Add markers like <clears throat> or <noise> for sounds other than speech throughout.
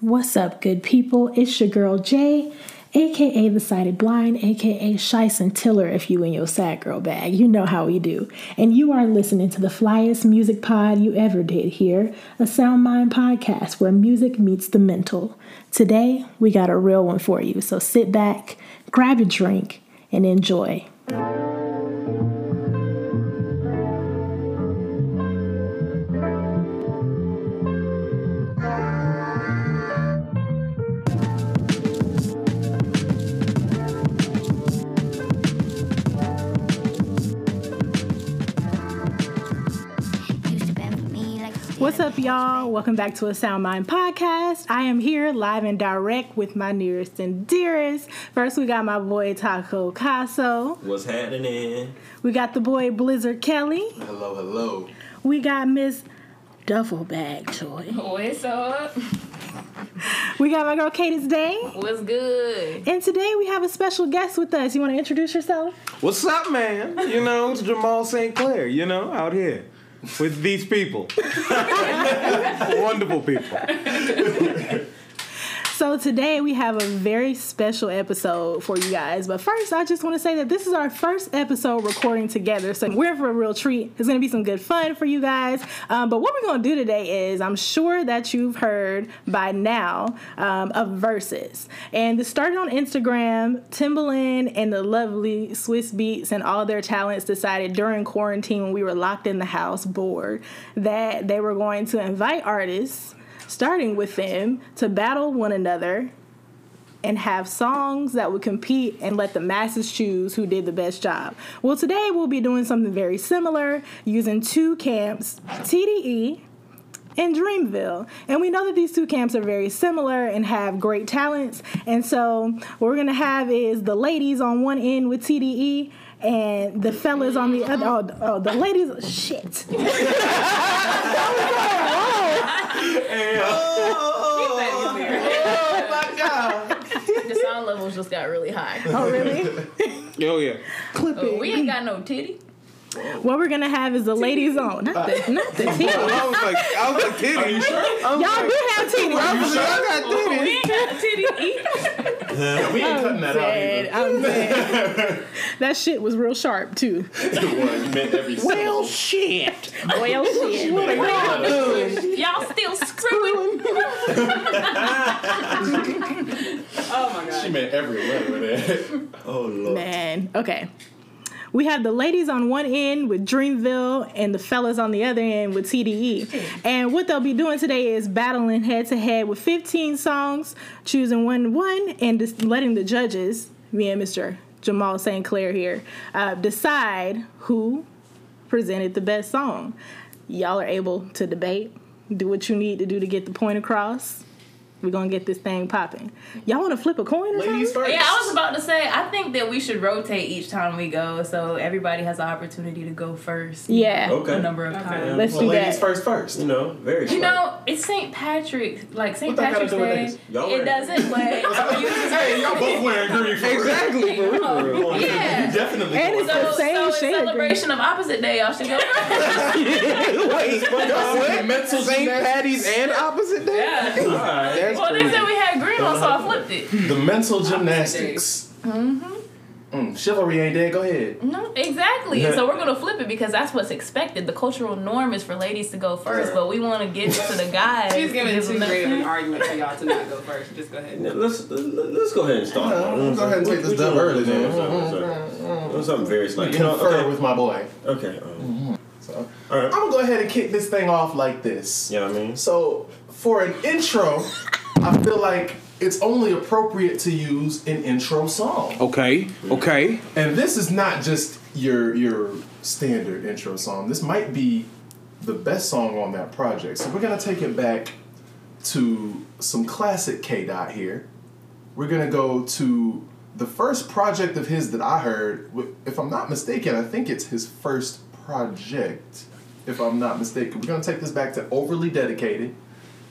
What's up, good people? It's your girl Jay, aka the Sighted Blind, aka Shyson Tiller if you in your sad girl bag. You know how we do. And you are listening to the flyest music pod you ever did here, a Sound Mind podcast where music meets the mental. Today, we got a real one for you, so sit back, grab a drink, and enjoy. What's up, y'all? Welcome back to a Sound Mind podcast. I am here live and direct with my nearest and dearest. First, we got my boy Taco Caso. What's happening? We got the boy Blizzard Kelly. Hello, hello. We got Miss Duffel Bag Joy. What's up? We got my girl Cadence Day. What's good? And today we have a special guest with us. You want to introduce yourself? What's up, man? You know, it's Jamal St. Clair, you know, out here with these people. <laughs> Wonderful people. <laughs> So today we have a very special episode for you guys. But first, I just want to say that this is our first episode recording together. So we're for a real treat. It's going to be some good fun for you guys. Um, but what we're going to do today is I'm sure that you've heard by now um, of Verzuz. And this started on Instagram. Timbaland and the lovely Swizz Beatz and all their talents decided during quarantine when we were locked in the house bored that they were going to invite artists starting with them to battle one another and have songs that would compete and let the masses choose who did the best job. Well, today we'll be doing something very similar using two camps, TDE and Dreamville. And we know that these two camps are very similar and have great talents. And so what we're gonna have is the ladies on one end with TDE and the fellas on the other. Oh, oh the ladies, shit. Oh, my God. The sound levels just got really high. <laughs> Oh, really? Yo, yeah. Clip Oh, it. we ain't got no titty. What we're gonna have is the ladies on, not the uh, not the titties. I was like, I was like, titties. Are you sure? Y'all do have titties. I was like, I got titties. We ain't got a <laughs> titty either. We ain't cutting that out Dead. either. I'm <laughs> dead. that shit was real sharp too. It was. You meant every Well, syllable. shit. Well, shit. Y'all still screwing. <laughs> <laughs> oh my god. She meant every letter of that. Oh lord. Man, okay. We have the ladies on one end with Dreamville and the fellas on the other end with TDE. And what they'll be doing today is battling head to head with 15 songs, choosing one one, and just letting the judges, me and Mr. Jamal St. Clair here, uh, decide who presented the best song. Y'all are able to debate, do what you need to do to get the point across. We're gonna get this thing popping. Y'all wanna flip a coin or Ladies something? first. Yeah, I was about to say. I think that we should rotate each time we go, so everybody has the opportunity to go first. Yeah. Okay. A number of times. Let's Well, do ladies that. first first. You know, very. You smart. know, it's St. Patrick, like St. What that gotta Patrick's Day. Y'all It doesn't, but <laughs> Hey, y'all both wearing green for. Exactly, for real, for <laughs> yeah. You definitely And it's So, the same so in shade of green. celebration of opposite day, y'all should go. <laughs> Wait, what? mental St. Patty's and opposite day? Yeah. Alright. That's Well, they said we had green on, so I flipped it. The mental gymnastics. Mm-hmm. Mm, chivalry ain't dead. Go ahead. No, exactly. So we're gonna flip it because that's what's expected. The cultural norm is for ladies to go first, but we want to give it to the guys. She's giving Give too them great of an <laughs> argument for y'all to not go first. Just go ahead. Yeah, let's let's go ahead and start. Yeah, let's go ahead and take this dub early then. Something, something very slight. You know, okay. with my boy. Okay. um, So, All right. I'm gonna go ahead and kick this thing off like this. You know what I mean? So, for an intro, I feel like it's only appropriate to use an intro song. Okay, okay. And this is not just your your standard intro song. This might be the best song on that project. So we're gonna take it back to some classic K Dot here. We're gonna go to the first project of his that I heard. If I'm not mistaken, I think it's his first project. If I'm not mistaken, we're gonna take this back to Overly Dedicated,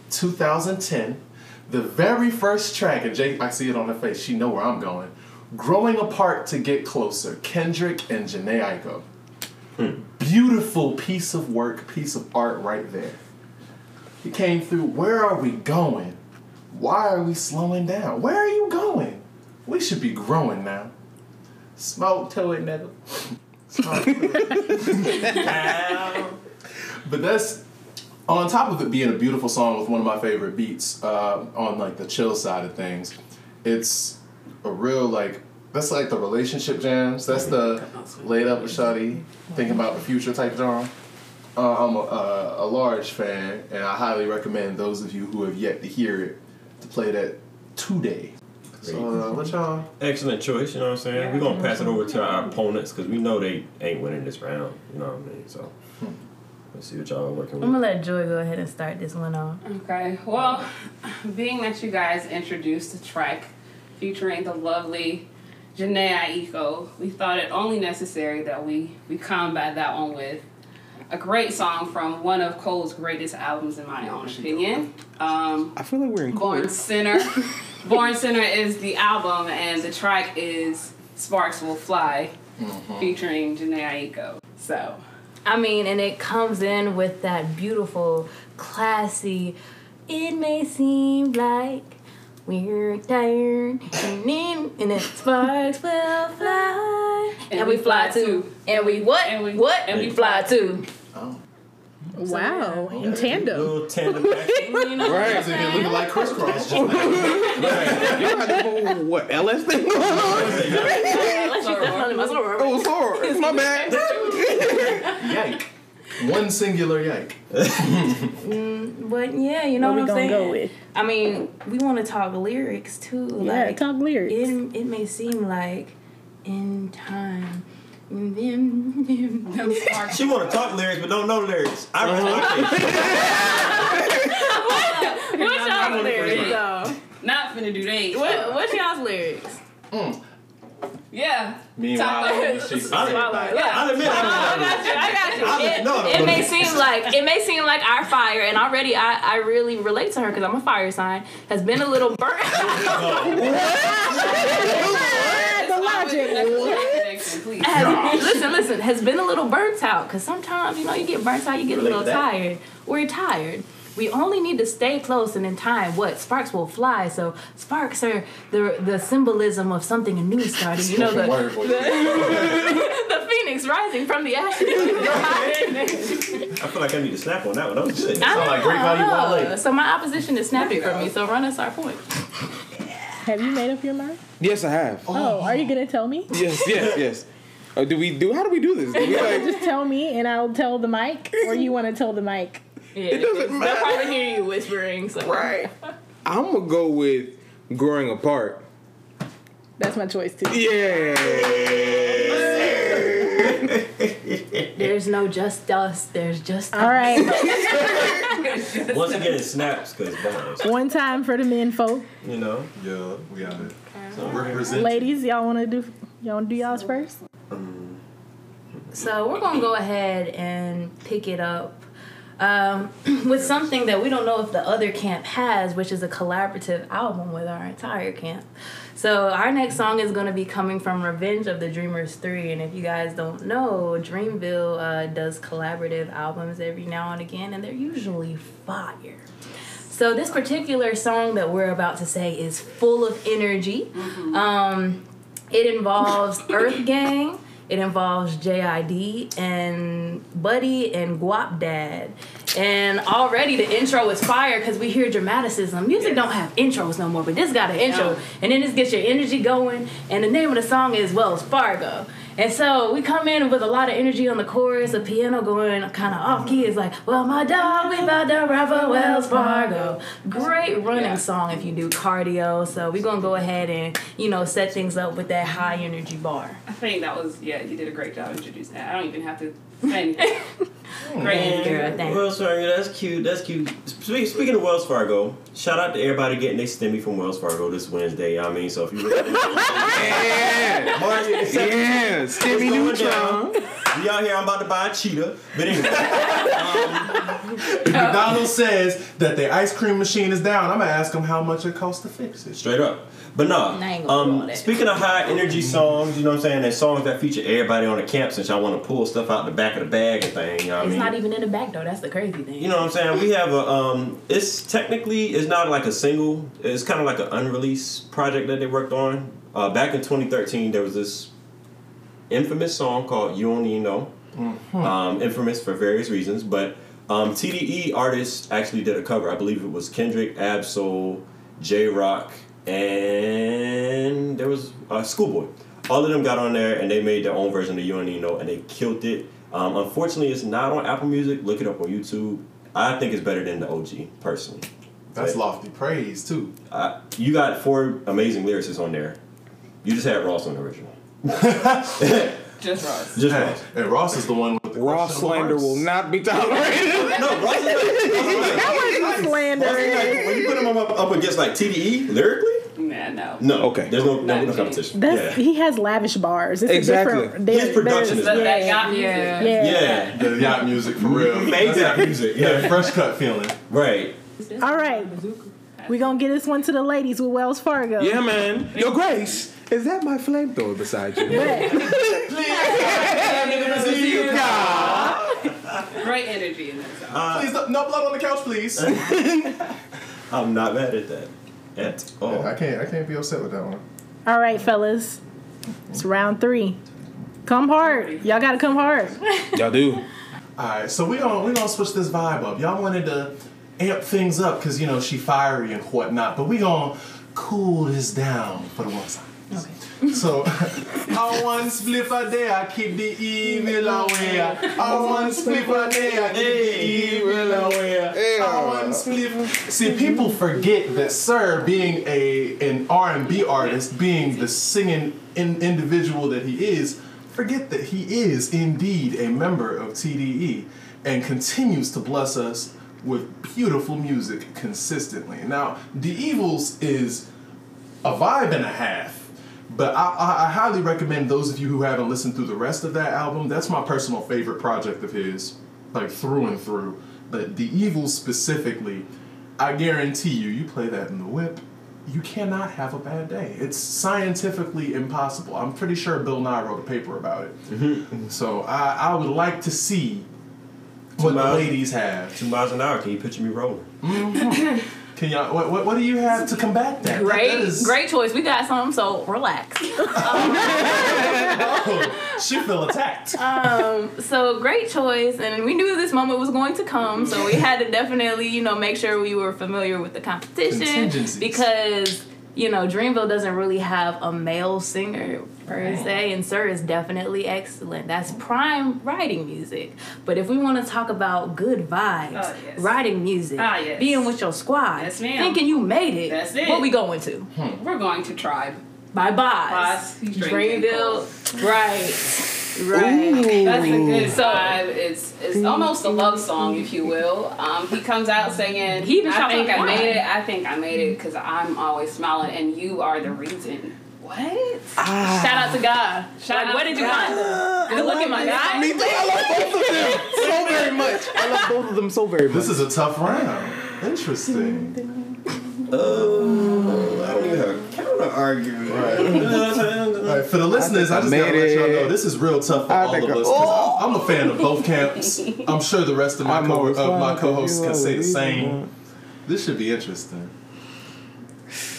2010. The very first track, and Jay, I see it on her face. She know where I'm going. Growing apart to get closer. Kendrick and Jhené Aiko. Hmm. Beautiful piece of work, piece of art right there. He came through. Where are we going? Why are we slowing down? Where are you going? We should be growing now. Smoke to it, nigga. <laughs> Smoke to it. <laughs> But that's on top of it being a beautiful song with one of my favorite beats uh, on like the chill side of things. It's a real like that's like the relationship jams. That's the laid up with Shawty, thinking about the future type genre. Uh, I'm a, a, a large fan, and I highly recommend those of you who have yet to hear it to play that today. So uh, what y'all? Excellent choice, you know what I'm saying? We're gonna pass it over to our opponents because we know they ain't winning this round, you know what I mean? So let's see what y'all are working I'm gonna let Joy go ahead and start this one off. Okay. Well, being that you guys introduced the track featuring the lovely Jhené Aiko, we thought it only necessary that we we combat that one with a great song from one of Cole's greatest albums, in my own opinion. Um, I feel like we're in Born court. Sinner. <laughs> Born Sinner is the album, and the track is Sparks Will Fly, featuring Jhené Aiko. So, I mean, and it comes in with that beautiful, classy. It may seem like we're tired, and then and then sparks will fly, and, we fly too, and we what? And we- what? and we we fly fly too. Oh, Wow, in tandem. Little tandem action. You know what I'm Right. Guys in here looking like crisscross. <laughs> <laughs> You got the whole what LS thing going on? Let's just definitely mess around. Oh, sorry, it's <laughs> my bad. yike. One singular yike. Mm, but yeah, you know What we what, I'm gonna saying. go with? I mean, we want to talk lyrics too. Yeah, like talk lyrics. it, it may seem like in time. Them them. <laughs> She wanna talk lyrics but don't know lyrics. I uh-huh. okay. <laughs> What's y'all's lyrics? lyrics. though? Not finna do that. What, what's y'all's lyrics? Yeah. Meanwhile, Talk she's about- <laughs> Yeah. I'll admit I I got you. I got you. It, no, no, it may seem like it may seem like our fire, and already I, I really relate to her because I'm a fire sign. Has been a little burnt. the logic. Connection, please. has, <laughs> listen, listen. Has been a little burnt out because sometimes you know you get burnt out, you get a little Relate to that. tired. We're tired. We only need to stay close, and in time, what sparks will fly. So sparks are the the symbolism of something new starting. You know the Word voice. <laughs> the phoenix rising from the ashes. I feel like I need to snap on that one. That was good. I Sound like Great Value know. So my opposition is snapping for me. So run us our point. Have you made up your mind? Yes, I have. Oh, are you gonna tell me? Yes, yes, yes. <laughs> Oh, do we do? How do we do this? Do we like? Just tell me, and I'll tell the mic, or you want to tell the mic? Yeah, It doesn't matter. they'll probably hear you whispering. So Right. <laughs> I'm gonna go with growing apart. That's my choice too. Yeah. <laughs> there's no just us. There's just All right, <laughs> Once again, it snaps because bars. one time for the men folk, You know? Yeah, we got it. Represent. ladies. Y'all want to do? Y'all want to do y'all's first? So we're gonna go ahead and pick it up um, <clears throat> with something that we don't know if the other camp has, which is a collaborative album with our entire camp. So our next song is gonna be coming from Revenge of the Dreamers Three, and if you guys don't know, Dreamville uh, does collaborative albums every now and again, and they're usually fire. So this particular song that we're about to say is full of energy. Um, it involves <laughs> Earth Gang. It involves JID and Buddy and Guap Dad. And already the intro is fire because we hear dramaticism. Music don't have intros no more, but this got an intro. And then this gets your energy going. And the name of the song is Wells Fargo. And so we come in with a lot of energy on the chorus, a piano going kind of off key. It's like, well, my dog, we about to ride for Wells Fargo. Great running Yeah. song if you do cardio. So we're going to go ahead and, you know, set things up with that high energy bar. I think that was, yeah, you did a great job introducing that. I don't even have to say <laughs> anything. Great. Thank you, girl. Thank. Wells Fargo, that's cute. That's cute. Spe- Speaking of Wells Fargo, shout out to everybody getting their stimmy from Wells Fargo this Wednesday. I mean, so if you really <laughs> Yeah. Marty, it's Yeah. it's Stimmy going neutron. down. We out here. I'm about to buy a cheetah. But anyway, <laughs> McDonald's says that their ice cream machine is down. I'm gonna ask them how much it costs to fix it. straight up. But no. I ain't gonna do all Um, speaking of high energy songs, you know what I'm saying, and songs that feature everybody on the camp, since y'all want to pull stuff out the back of the bag and thing. You know what I It's mean, not even in the back, though. That's the crazy thing. You know what I'm saying? We have a um it's technically it's not like a single. It's kind of like an unreleased project that they worked on. Uh, back in 2013, there was this infamous song called "You Only Know." Hmm. Um, infamous for various reasons, but um, TDE artists actually did a cover. I believe it was Kendrick, Ab-Soul, Jay Rock, and there was uh, Schoolboy. All of them got on there and they made their own version of "You Only Know" and they killed it. Um, unfortunately, it's not on Apple Music. Look it up on YouTube. I think it's better than the OG, personally. That's But, lofty praise too. uh, you got four amazing lyricists on there. You just had Ross on the original. <laughs> Just Ross. Just Hey, Ross. and Ross is the one with the Raw questionable slander will not be tolerated. <laughs> No, Ross is like, <laughs> Ross is like- Ross is Slandering. like- when you put him up, up against like TDE lyrically, Nah, no. no, Okay. there's no no, no competition. That's yeah. he has lavish bars. It's Exactly. A His production is But that yeah, yacht music. Yeah. yeah. yeah, The yacht music for real. made That's that that, music. Yeah, fresh cut feeling. right. All right, We're gonna get this one to the ladies with Wells Fargo. yeah, man. Your Grace, is that my flamethrower beside you? <laughs> Please. Great energy in that song. Uh, please, no, no blood on the couch, please. <laughs> I'm not mad at that at all. I can't. I can't be upset with that one. All right, fellas, it's round three. Come hard, y'all gotta come hard. <laughs> Y'all do. All right, so we gonna we gonna switch this vibe up. Y'all wanted to amp things up because you know she fiery and whatnot, but we gonna cool this down for the one time. Okay. So, <laughs> I one spliff a day, I keep the evil away. I one spliff a day, I keep the evil away. I one spliff. See, people forget that Sir, being a an R and B artist, being the singing in, individual that he is, forget that he is indeed a member of TDE and continues to bless us with beautiful music consistently. Now, The Evils is a vibe and a half. But I, I, I highly recommend those of you who haven't listened through the rest of that album. That's my personal favorite project of his, like through and through. But The Evil specifically, I guarantee you, you play that in the whip, you cannot have a bad day. It's scientifically impossible. I'm pretty sure Bill Nye wrote a paper about it. Mm-hmm. So I, I would like to see what the ladies have. Two miles an hour. Can you picture me rolling? Mm-hmm. <laughs> Can y'all? What, what, what do you have to combat that? Great, That is- great choice. We got some, so relax. <laughs> Oh, she feel attacked. Um, So great choice, and we knew this moment was going to come, so we had to definitely, you know, make sure we were familiar with the competition because you know Dreamville doesn't really have a male singer per se, and Sir is definitely excellent. That's prime writing music. But if we want to talk about good vibes, Oh, yes. writing music, Ah, yes. being with your squad, Yes, thinking you made it, That's it. what we going to? We're going to Tribe. By Bas, Bas, featuring Dreamville, right, right. That's a good So- vibe. It's it's almost a love song, if you will. Um, he comes out singing, He even "I think I made fly. it. I think I made it because I'm always smiling, and you are the reason." What? Shout out to God. Shout like, out what to did you God. find? Good looking, my guy. Me too. I love both of them so very much. I love both of them so very much. This is a tough round. Interesting. Oh, I don't even have a counter argument. Right. <laughs> for the listeners, I, I just gotta let y'all know this is real tough for I all of us. us. 'cause I'm, I'm a fan of both camps. <laughs> I'm sure the rest of my I'm co- always uh, my fine, co-hosts can say the same. This should be interesting.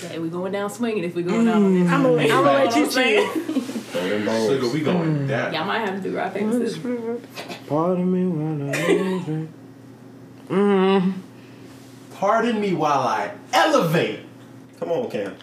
Yeah, we going down swinging if we going down on this. I'm gonna, I'm gonna let you Know what I'm choose. Throw them balls. Sugar, we going down. Y'all might have to do rock paper scissors. Pardon me when I <laughs> Pardon me while I elevate. Come on, Cam.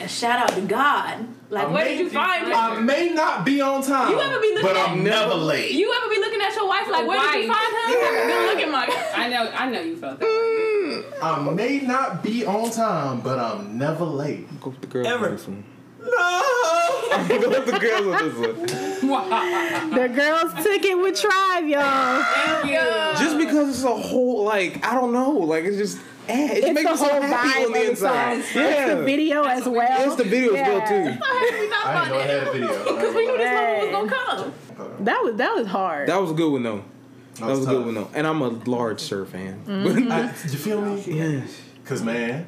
And shout out to God. Like, I where did you find it? I may not be on time. You ever be looking but at- I'm never late. You ever be looking at your wife like, where did you Wife. find her? Good looking, my. <laughs> I know. I know you felt that way. Mm. I may not be on time, but I'm never late. Go with the girls Ever. on this one. No. <laughs> Go with the girls on this one. <laughs> The girls took it with Tribe, y'all. Thank you. Just because it's a whole like I don't know, like it's just it It's makes the me so whole happy vibe on the of inside. song. Yeah, It's the video as well. It's the video as well too. we I didn't know I that. had a video. Because we knew this moment was gonna come. That was that was hard. That was a good one though. That was a good one though. And I'm a large Sir fan. I, you feel me? yes. Cause man,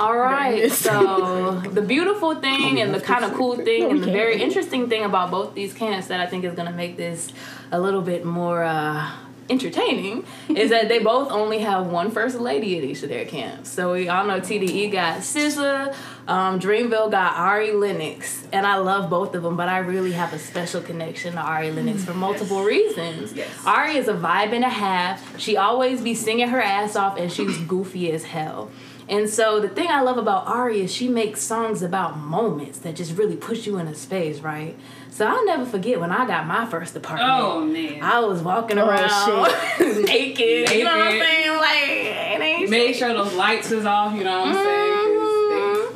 All right. So the beautiful thing and the kind of cool thing and the very interesting thing about both these camps that I think is gonna make this a little bit more uh, entertaining is that they both only have one first lady at each of their camps. So we all know TDE got SZA, um, Dreamville got Ari Lennox, and I love both of them, but I really have a special connection to Ari Lennox for multiple reasons. Yes. Ari is a vibe and a half. She always be singing her ass off, and she's goofy as hell. And so the thing I love about Ari is she makes songs about moments that just really push you in a space, right? So I'll never forget when I got my first apartment. Oh man. I was walking Oh, around <laughs> naked, You know what I'm saying? Like, it ain't Make sure those lights is off, you know what I'm saying?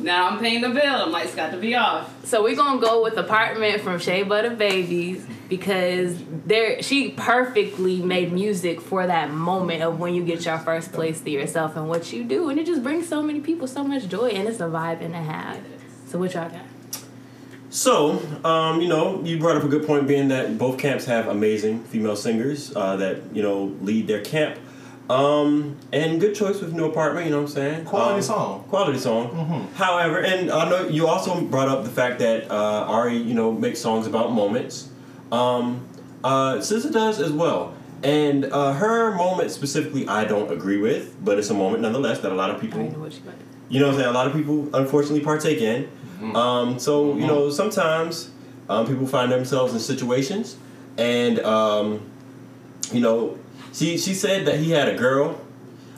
'Cause they- Now I'm paying the bill, the lights got to be off. So we're gonna go with apartment from Shea Butter Babies because there she perfectly made music for that moment of when you get your first place to yourself and what you do, and it just brings so many people so much joy, and it's a vibe and a half. So what y'all got? So, um, you know, you brought up a good point, being that both camps have amazing female singers uh, that you know lead their camp. Um, and good choice with new apartment. You know what I'm saying? Quality Um, song. Quality song. However, and I know you also brought up the fact that uh, Ari, you know, makes songs about moments. Um, uh, SZA does as well. And uh, her moment specifically, I don't agree with, but it's a moment nonetheless that a lot of people don't know what you got. you know what I'm saying? A lot of people unfortunately partake in. Um, so, you know, sometimes um, people find themselves in situations and, um, you know, she, she said that he had a girl.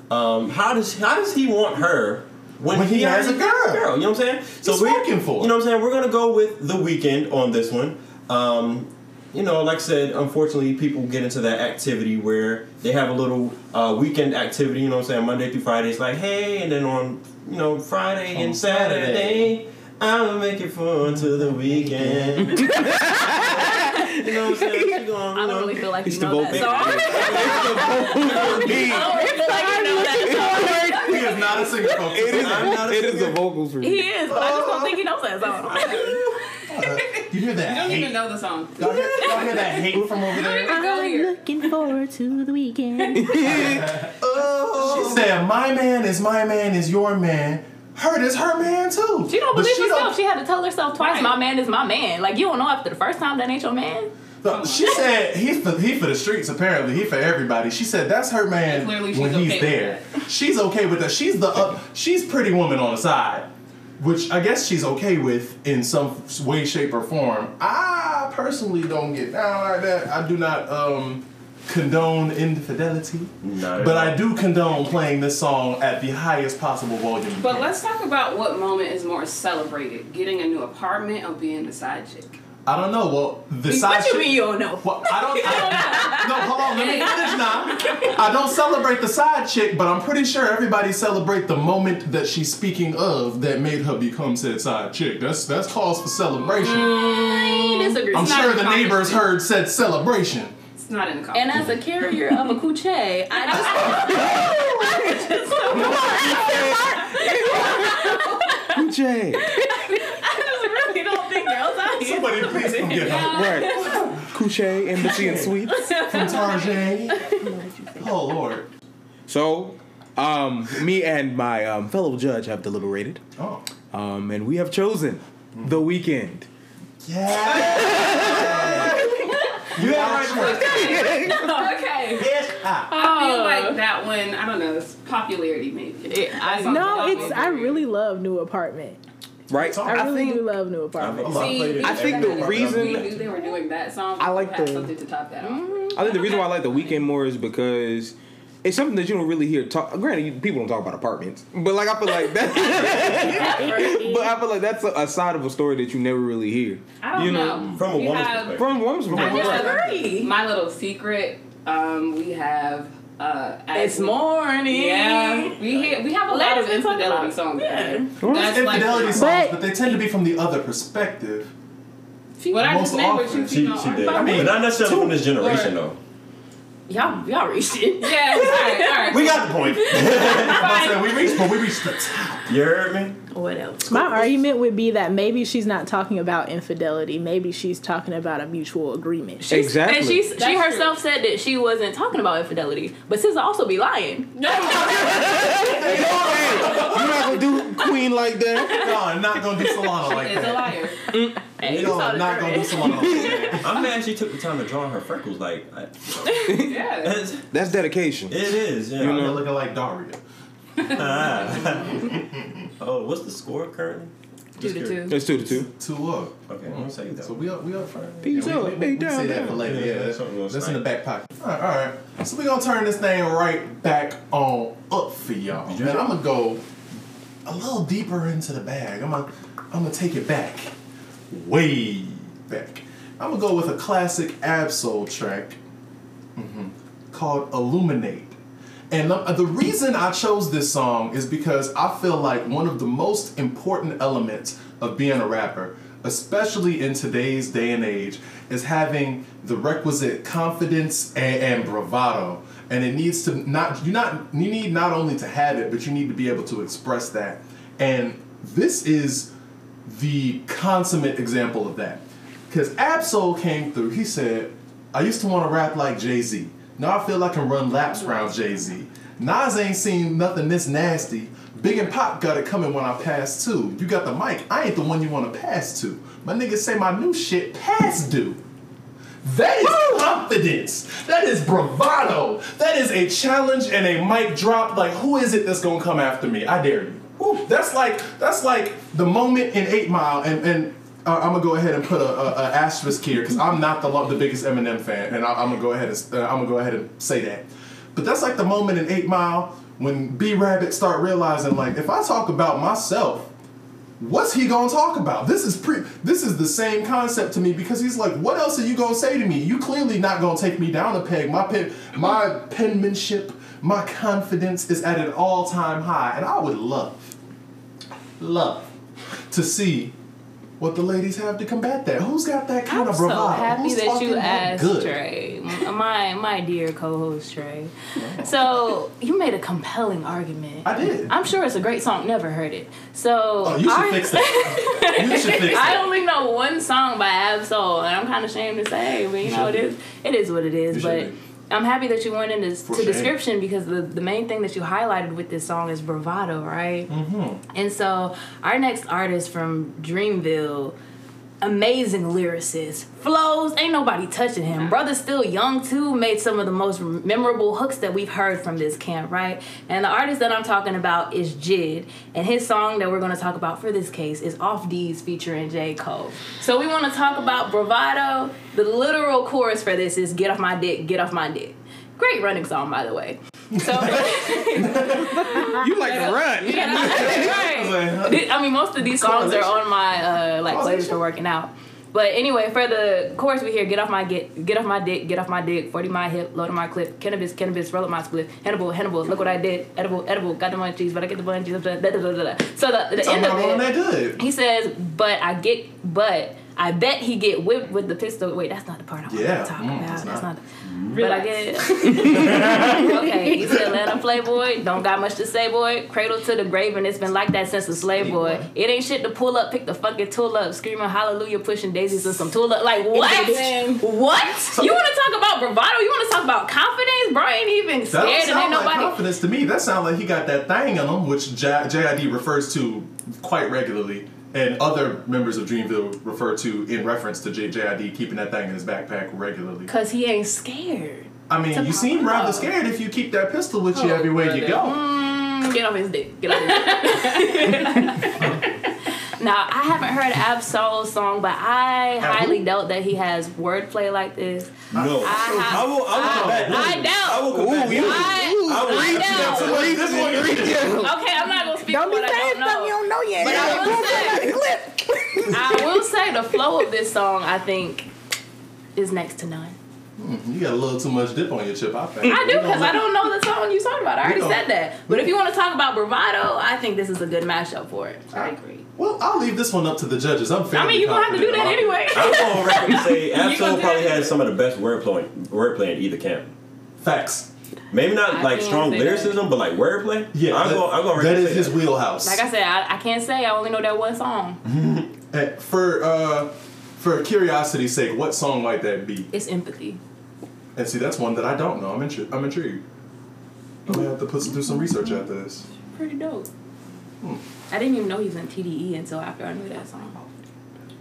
Um, how does how does he want her when, When he has a already girl. You know what I'm saying? He's we- working for You know what I'm saying? We're gonna go with the weekend on this one. Um, you know, like I said, unfortunately, people get into that activity where they have a little uh, weekend activity. You know what I'm saying? Monday through Friday, it's like, hey, and then on you know Friday On and Saturday, I'ma make it fun to the weekend. <laughs> you know what I'm saying? She gonna, I don't really feel like It's you the know that vocal. song. <laughs> I don't really feel like you know that He is not a singer, folks. It is, not a it is the vocals for song. He is, but I just don't think he knows that song. <laughs> <laughs> You hear that I don't hate? even know the song. Y'all hear, y'all hear that hate from over there? I'm looking forward to the weekend. She said, "My man is my man is your man. Hurt is her man too." She don't But believe she herself. don't- She had to tell herself twice, Right. "My man is my man." Like you don't know after the first time that ain't your man. So she said he's for he for the streets. Apparently, he for everybody. She said that's her man Clearly when he's okay there. <laughs> She's okay with that. She's the up. She's pretty woman on the side, which I guess she's okay with in some way, shape, or form. I personally don't get down like that. I do not um, condone infidelity, Not at but all. I do condone playing this song at the highest possible volume. But can. let's talk about what moment is more celebrated: getting a new apartment or being the side chick. I don't know. Well, the side What you chick- mean you don't know? Well, I don't. <laughs> I, no, hold on. Let me finish now. I don't celebrate the side chick, but I'm pretty sure everybody celebrate the moment that she's speaking of that made her become said side chick. That's that's cause for celebration. Mm, I disagree. I'm It's sure the the neighbors heard said celebration. It's not in the And as a carrier of a <laughs> couche, I just, <laughs> Jay. I just really don't think girls out here. Somebody please come get her Right. Couche, Embassy, and Suites. from Tarjay. Oh Lord. So, um, me and my um, fellow judge have deliberated, Oh. um, and we have chosen the weekend. Yeah. You have right. <laughs> okay. <laughs> Yes. Ah. I feel like that one. I don't know. It's popularity, maybe. Yeah, I- no, it's I really love New Apartment. Right? I really think do love New Apartment. See, I think the reason- we knew they were doing that song. I like the- something to top that off. I think the reason why I like the weekend more is because it's something that you don't really hear talk. Granted, you- people don't talk about apartments, but like I feel like that. <laughs> but I feel like that's a, a side of a story that you never really hear. I don't You know, know. from a woman's have perspective. From a woman's I perspective, right? disagree. My little secret. Um, we have. Uh, It's as we- morning. Yeah, we hear, we have a lot of Ladies, we talk infidelity songs. yeah. Yeah. That's like Infidelity songs, But- but they tend to be from the other perspective. what I just Most named. What often. you She, female she did. I mean, but not necessarily from this generation, or- though. Y'all, y'all reached it. Yeah. All right. All right. We got the point. <laughs> I said we reached, but we reached the top. You heard me? What else? My argument would be that maybe she's not talking about infidelity. Maybe she's talking about a mutual agreement. She's- Exactly. And she's, she That's herself said that she wasn't talking about infidelity, but SZA also be lying. <laughs> No. Hey, you're not gonna gonna do Queen like that. No, I'm not gonna do Solana like that. Is a that. liar. Mm. Hey, you No, saw I'm not gonna do thread. Solana like that. <laughs> I'm mad she took the time to draw her freckles. Like, I, <laughs> Yeah. it's, That's dedication. it is. Yeah. You You're know? looking like Daria. <laughs> oh, what's the score currently? Two to two. It's two to two. Two up. Okay, I'm gonna say that. So we up, we up first. Peace we, out. We, we, we down, say that for later. Yeah, Yeah, that's that's, something we'll that's in the back pocket. All right, all right. So we gonna turn this thing right back on up for y'all. And I'm gonna go a little deeper into the bag. I'm gonna, I'm gonna take it back, way back. I'm gonna go with a classic Ab-Soul track mhm, called "Illuminate." And the, reason I chose this song is because I feel like one of the most important elements of being a rapper, especially in today's day and age, is having the requisite confidence and, and bravado. And it needs to not you not you need not only to have it, but you need to be able to express that. And this is the consummate example of that. Because Ab-Soul came through, he said, I used to want to rap like Jay Z. Now I feel I can run laps around Jay Z. Nas ain't seen nothing this nasty. Big and Pop got it coming when I pass too. You got the mic, I ain't the one you want to pass to. My niggas say my new shit past due. That is confidence. That is bravado. That is a challenge and a mic drop. Like, who is it that's gonna come after me? I dare you. Whew, that's like that's like the moment in Eight Mile, and and uh, I'm gonna go ahead and put a, a, a asterisk here because I'm not the the biggest Eminem fan, and I, I'm gonna go ahead and uh, I'm gonna go ahead and say that. But that's like the moment in Eight Mile when B Rabbit start realizing like if I talk about myself, what's he gonna talk about? This is pre this is the same concept to me because he's like, what else are you gonna say to me? You clearly not gonna take me down a peg. My pen my penmanship, my confidence is at an all-time high, and I would love, love to see what the ladies have to combat that. Who's got that kind I'm of so bravado? happy Who's that you asked good? Trey, my my dear co-host Trey. So you made a compelling argument. I did. I'm sure it's a great song. Never heard it. So Oh, you should I- fix that. <laughs> you should fix I that. only know one song by Ab-Soul, and I'm kind of ashamed to say, but you, know it is it is what it is. You But. I'm happy that you went into For to shame. description because the the main thing that you highlighted with this song is bravado, right? Mm-hmm. And so our next artist from Dreamville. Amazing lyricist, flows. Ain't nobody touching him. Brother's still young too. Made some of the most memorable hooks that we've heard from this camp, right? And the artist that I'm talking about is Jid, and his song that we're to talk about for this case is Off Deez featuring J Cole. So we want to talk about bravado. The literal chorus for this is "Get off my dick, get off my dick." Great running song, by the way. So. <laughs> You like to run. Yeah, <laughs> right. I mean, most of these songs are on my uh, like playlist for working out. But anyway, for the chorus we hear, get off my get, get off my dick, get off my dick, forty my hip, load on my clip, cannabis, cannabis, roll up my split, Hannibal, Hannibal, look what I did, edible, edible, got the munchies, but I get the munchies. Da, da, da, da, da, da. So the, the end of about rolling it, that good. he says, but I get, but I bet he get whipped with the pistol. Wait, that's not the part I want Yeah, to talk mm, about. it's That's not. not. But I get it. <laughs> okay, he's still Atlanta playboy. Don't got much to say, boy. Cradle to the grave, and it's been like that since the slave boy. It ain't shit to pull up, pick the fucking tool up, screaming hallelujah, pushing daisies and some tool up. Like what? What? You want to talk about bravado? You want to talk about confidence? Bro ain't even That scared, don't and ain't sound like nobody. confidence to me. That sounds like he got that thing on him, which J- JID refers to quite regularly, and other members of Dreamville refer to in reference to J- JID keeping that thing in his backpack regularly. Cause he ain't scared. I mean, you seem pop rather scared if you keep that pistol with you Oh, everywhere you go. Mm, get off his dick. Get off <laughs> his dick. <laughs> now, I haven't heard Ab-Soul's song, but I highly doubt that he has wordplay like this. No, I- I, will. I will I- combat. I doubt. I will combat. Ooh, you- I, I will I reach doubt. out to This one, Okay, I'm not gonna speak Don't be what I saying don't something you don't know yet. But I will say. I will say the flow of this song, I think, is next to none. Hmm, you got a little too much dip on your chip, I think. I do because I don't know the song you talking about. I already said that. But if you want to talk about bravado, I think this is a good mashup for it. I agree. Well, I'll leave this one up to the judges. I'm fairly I fairly mean, you're gonna have to do that anyway. I'm going <laughs> on record to say gonna Ab-Soul probably that? has some of the best wordplay wordplay in either camp. Facts. Maybe not I like strong say that. lyricism, but like wordplay. Yeah, I'm that, going. I'm going. that to is say his that. wheelhouse. Like I said, I, I can't say I only know that one song. <laughs> For uh, for curiosity's sake, what song might that be? It's empathy. And see, that's one that I don't know. I'm intri- I'm intrigued. I'm gonna have to put some, do some research after this. Pretty dope. I didn't even know he was in TDE until after I knew that song.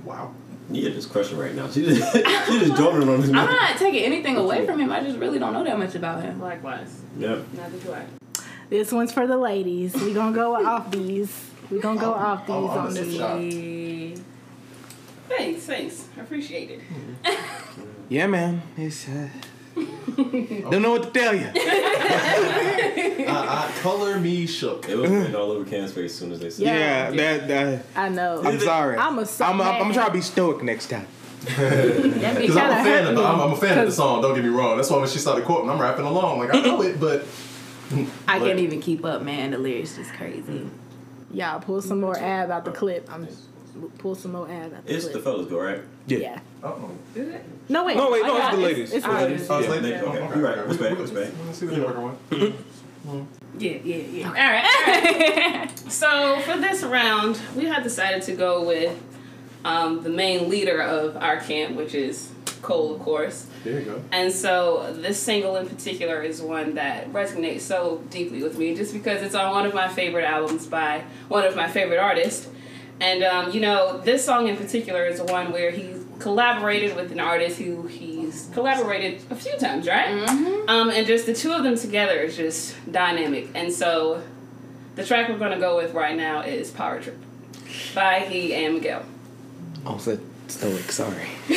Wow. Yeah, just crushing right now. <laughs> She just, she just droning on his I'm not taking anything away from him. I just really don't know that much about him. Likewise. Yep. Neither do I. This one's for the ladies. We gonna go Off Deez. We gonna go Off Deez Oh, on this one. Thanks, thanks. I appreciate it. <laughs> Yeah, man. It's uh, don't know what to tell you. Uh, uh, color me shook. It was written all over Cam's face as soon as they said Yeah. Yeah, that. that I know. I'm sorry. I'm a I'm, I'm, I'm gonna try to be stoic next time. Because <laughs> I'm a fan of the, I'm, I'm a fan of the 'cause song. Don't get me wrong. That's why when she started quoting, I'm rapping along like I know it, but I can't even keep up, man. The lyrics is crazy. Y'all pull some more ab out the clip. I'm pull some more ab out the It's the clip. fellas go, right? yeah. oh, Is it? No wait. No, wait, no, Oh, it's the ladies. It's the ladies. oh, it's Yeah, late. they- Oh, okay. okay, You're right. okay. Respect, We- we- respect. Let's see what you're working with. Yeah, yeah, yeah. All right. All right. <laughs> so for this round, we had decided to go with um, the main leader of our camp, which is Cole, of course. There you go. And so this single in particular is one that resonates so deeply with me just because it's on one of my favorite albums by one of my favorite artists. And um, you know, this song in particular is one where he collaborated with an artist who he's collaborated a few times, right? Um, and just the two of them together is just dynamic. And so the track we're gonna go with right now is Power Trip by he and Miguel. Oh, so stoic. Sorry. <laughs>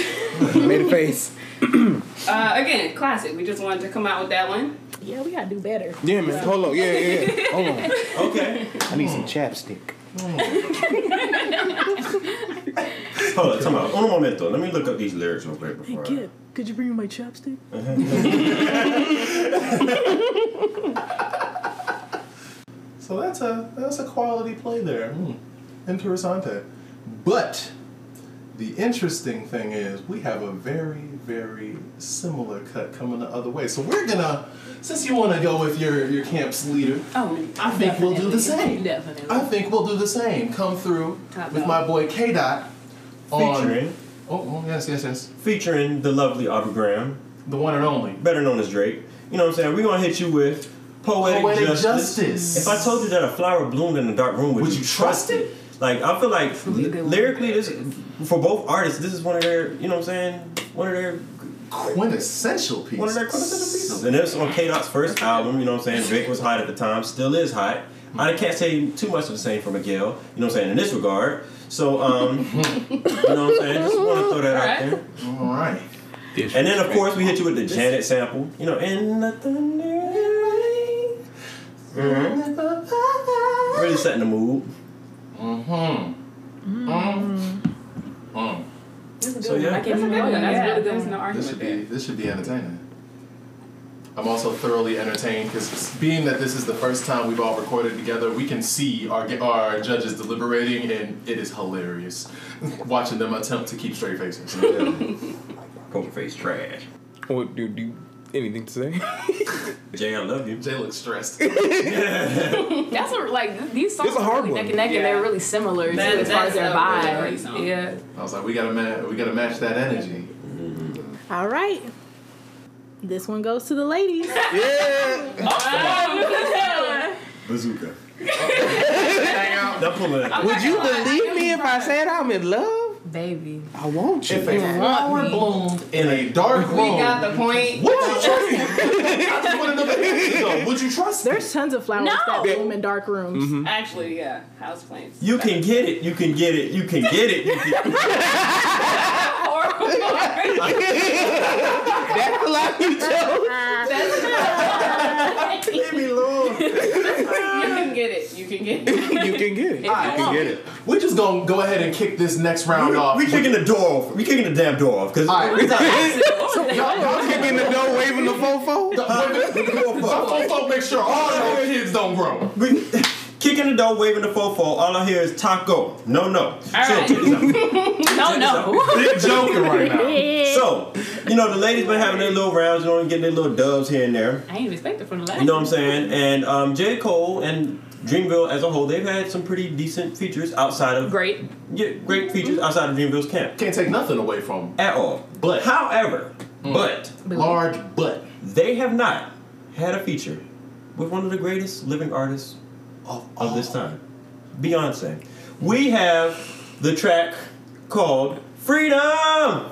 Made a face. Uh, again, classic. We just wanted to come out with that one. Yeah, we gotta do better. Yeah, man. Hold on. Yeah, yeah. yeah. Hold on. <laughs> Okay. I need some chapstick. Hold on, time out. Un momento. Let me look up these lyrics real quick Hey before. I- kid, could you bring me my chapstick? <laughs> So that's a that's a quality play there. Mm. Interessante. But the interesting thing is we have a very very similar cut coming the other way. So we're gonna since you want to go with your your camp's leader, Oh, I think we'll do the same. Definitely. I think we'll do the same. Come through Top with dog. my boy K Dot. Featuring, Oh, oh yes yes yes. featuring the lovely Aubrey Graham, The one and only. better known as Drake. You know what I'm saying? We're gonna hit you with poetic, Poetic justice. justice. If I told you that a flower bloomed in a dark room, would, Would you you trust trust it? Like I feel like be a good one. lyrically, this for both artists, this is one of their, you know what I'm saying? One of their Quintessential piece. one of their quintessential pieces. And this on K Dot's first album, you know what I'm saying? Drake was hot at the time, still is hot. I can't say too much of the same for Miguel, you know what I'm saying, in this regard. So, um, <laughs> you know what I'm saying? Just want to throw that out Alright. there. All right. And then, of course, we hit you with the Janet sample, you know, in the thunder rain. Mhm. Really setting the mood. Mm-hmm. Mm. Mm. So, yeah. I can't That's a even good one. That's Yeah, really good there's one. no This should there. be this should be entertaining. I'm also thoroughly entertained because being that this is the first time we've all recorded together, we can see our our judges deliberating, and it is hilarious <laughs> watching them attempt to keep straight faces. Poker face trash. What do do anything to say? <laughs> Jay, I love you. Jay looks stressed. <laughs> <laughs> That's what, like these songs are hard really one. neck and neck, Yeah. and they're really similar That- too, as far as their that's a really vibe. Yeah. I was like, we gotta ma- we gotta match that energy. All right. This one goes to the ladies. yeah. oh, Bazooka. now pull it out. Would you believe me if I said I'm in love? Baby. I want you. If a flower bloomed in a dark room. We got the point. would you trust it? <laughs> I just want to know the answer. though. Would you trust it? There's tons of flowers No. that bloom in dark rooms. Mm-hmm. Actually, yeah, house plants. You can get it. You can get it. You can get it. You can. <laughs> That's a lie you chose. Leave me alone. You can get it. You can get it. You can get it. You can get it. We're just gonna go ahead and kick this next round off. We kicking the door off. We kicking the damn door off. Cause All right. <laughs> Kicking the door, waving the fofo. Some folk make sure all your kids don't grow. we <laughs> kicking the door, waving the fofo. All I hear is taco. No, no. so right. check this out. <laughs> No, no. Big joking right now. So you know the ladies been having their little rounds, you know, getting their little dubs here and there. I ain't expecting from the last. You know what I'm saying? And um, J. Cole and Dreamville as a whole, they've had some pretty decent features outside of Great. yeah, great features outside of Dreamville's camp Can't take nothing away from at all. But- however, but large butt. they have not had a feature with one of the greatest living artists Of, of this time. Beyonce. We have the track called Freedom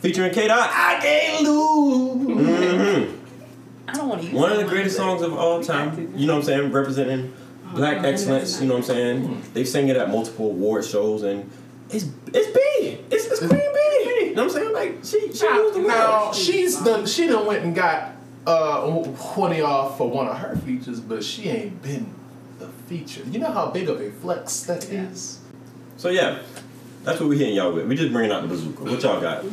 featuring K Dot. I can't lose. hmm <laughs> I don't want to use One of the greatest but- songs of all time. You know what I'm saying? Representing black excellence. You know what I'm saying? They sing it at multiple award shows and it's it's B. It's, it's Queen B. You know what I'm saying? Like she she rules the world. Now she's done. She done went and got uh twenty off for one of her features, but she ain't been the feature. You know how big of a flex that is. So yeah, that's what we're hitting y'all with. We just bringing out the bazooka. What y'all got?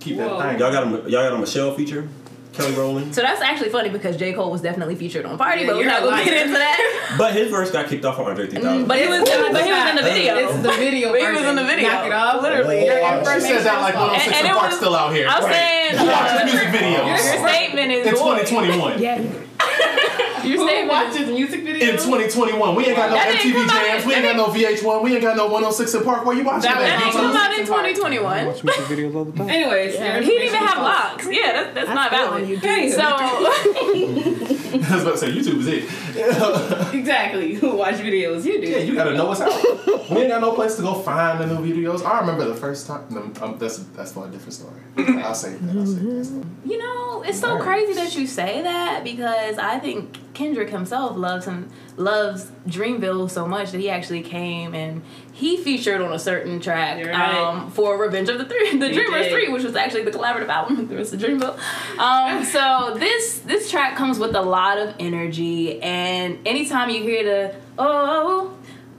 Keep Whoa. that thing. Y'all got a y'all got a Michelle feature? Kelly Rowland. So that's actually funny because J. Cole was definitely featured on Party, Yeah, but we're not gonna get into that. <laughs> But his verse got kicked off on Andre 3000. But he was, It's- but he was in the video. It's the video. But he was in the video. Knock it off. Literally. Your Oh, she says that like information 106 And- and and it still out here. I'm saying, Watch uh, his music video. Your videos statement is in 2021. Yeah. <laughs> Your Who statement is watches music videos? In 2021, we ain't got no That MTV come out- jams, we ain't got no VH1, we ain't got no 106 in Park. Where you watching That That that? didn't was- come out in 2021. Watch music videos all the time. Anyways, Yeah. your He didn't even have is false. locks. Yeah, that's, that's not feel valid. you, dude. So, <laughs> <laughs> I was about to say YouTube is it. Exactly. Who watch videos? You do. Yeah, you gotta know what's out. we ain't got no place to go find the new videos. I remember the first time. No, um, that's that's for a different story. I'll say that. I'll say that. you know, it's so crazy that you say that because I think Kendrick himself loves him, loves Dreamville so much that he actually came and he featured on a certain track right. um, for Revenge of the Three, the He Dreamers did. Three, which was actually the collaborative album <laughs> with the rest of Dreamville. Um, so this this track comes with a lot of energy, and anytime you hear the oh.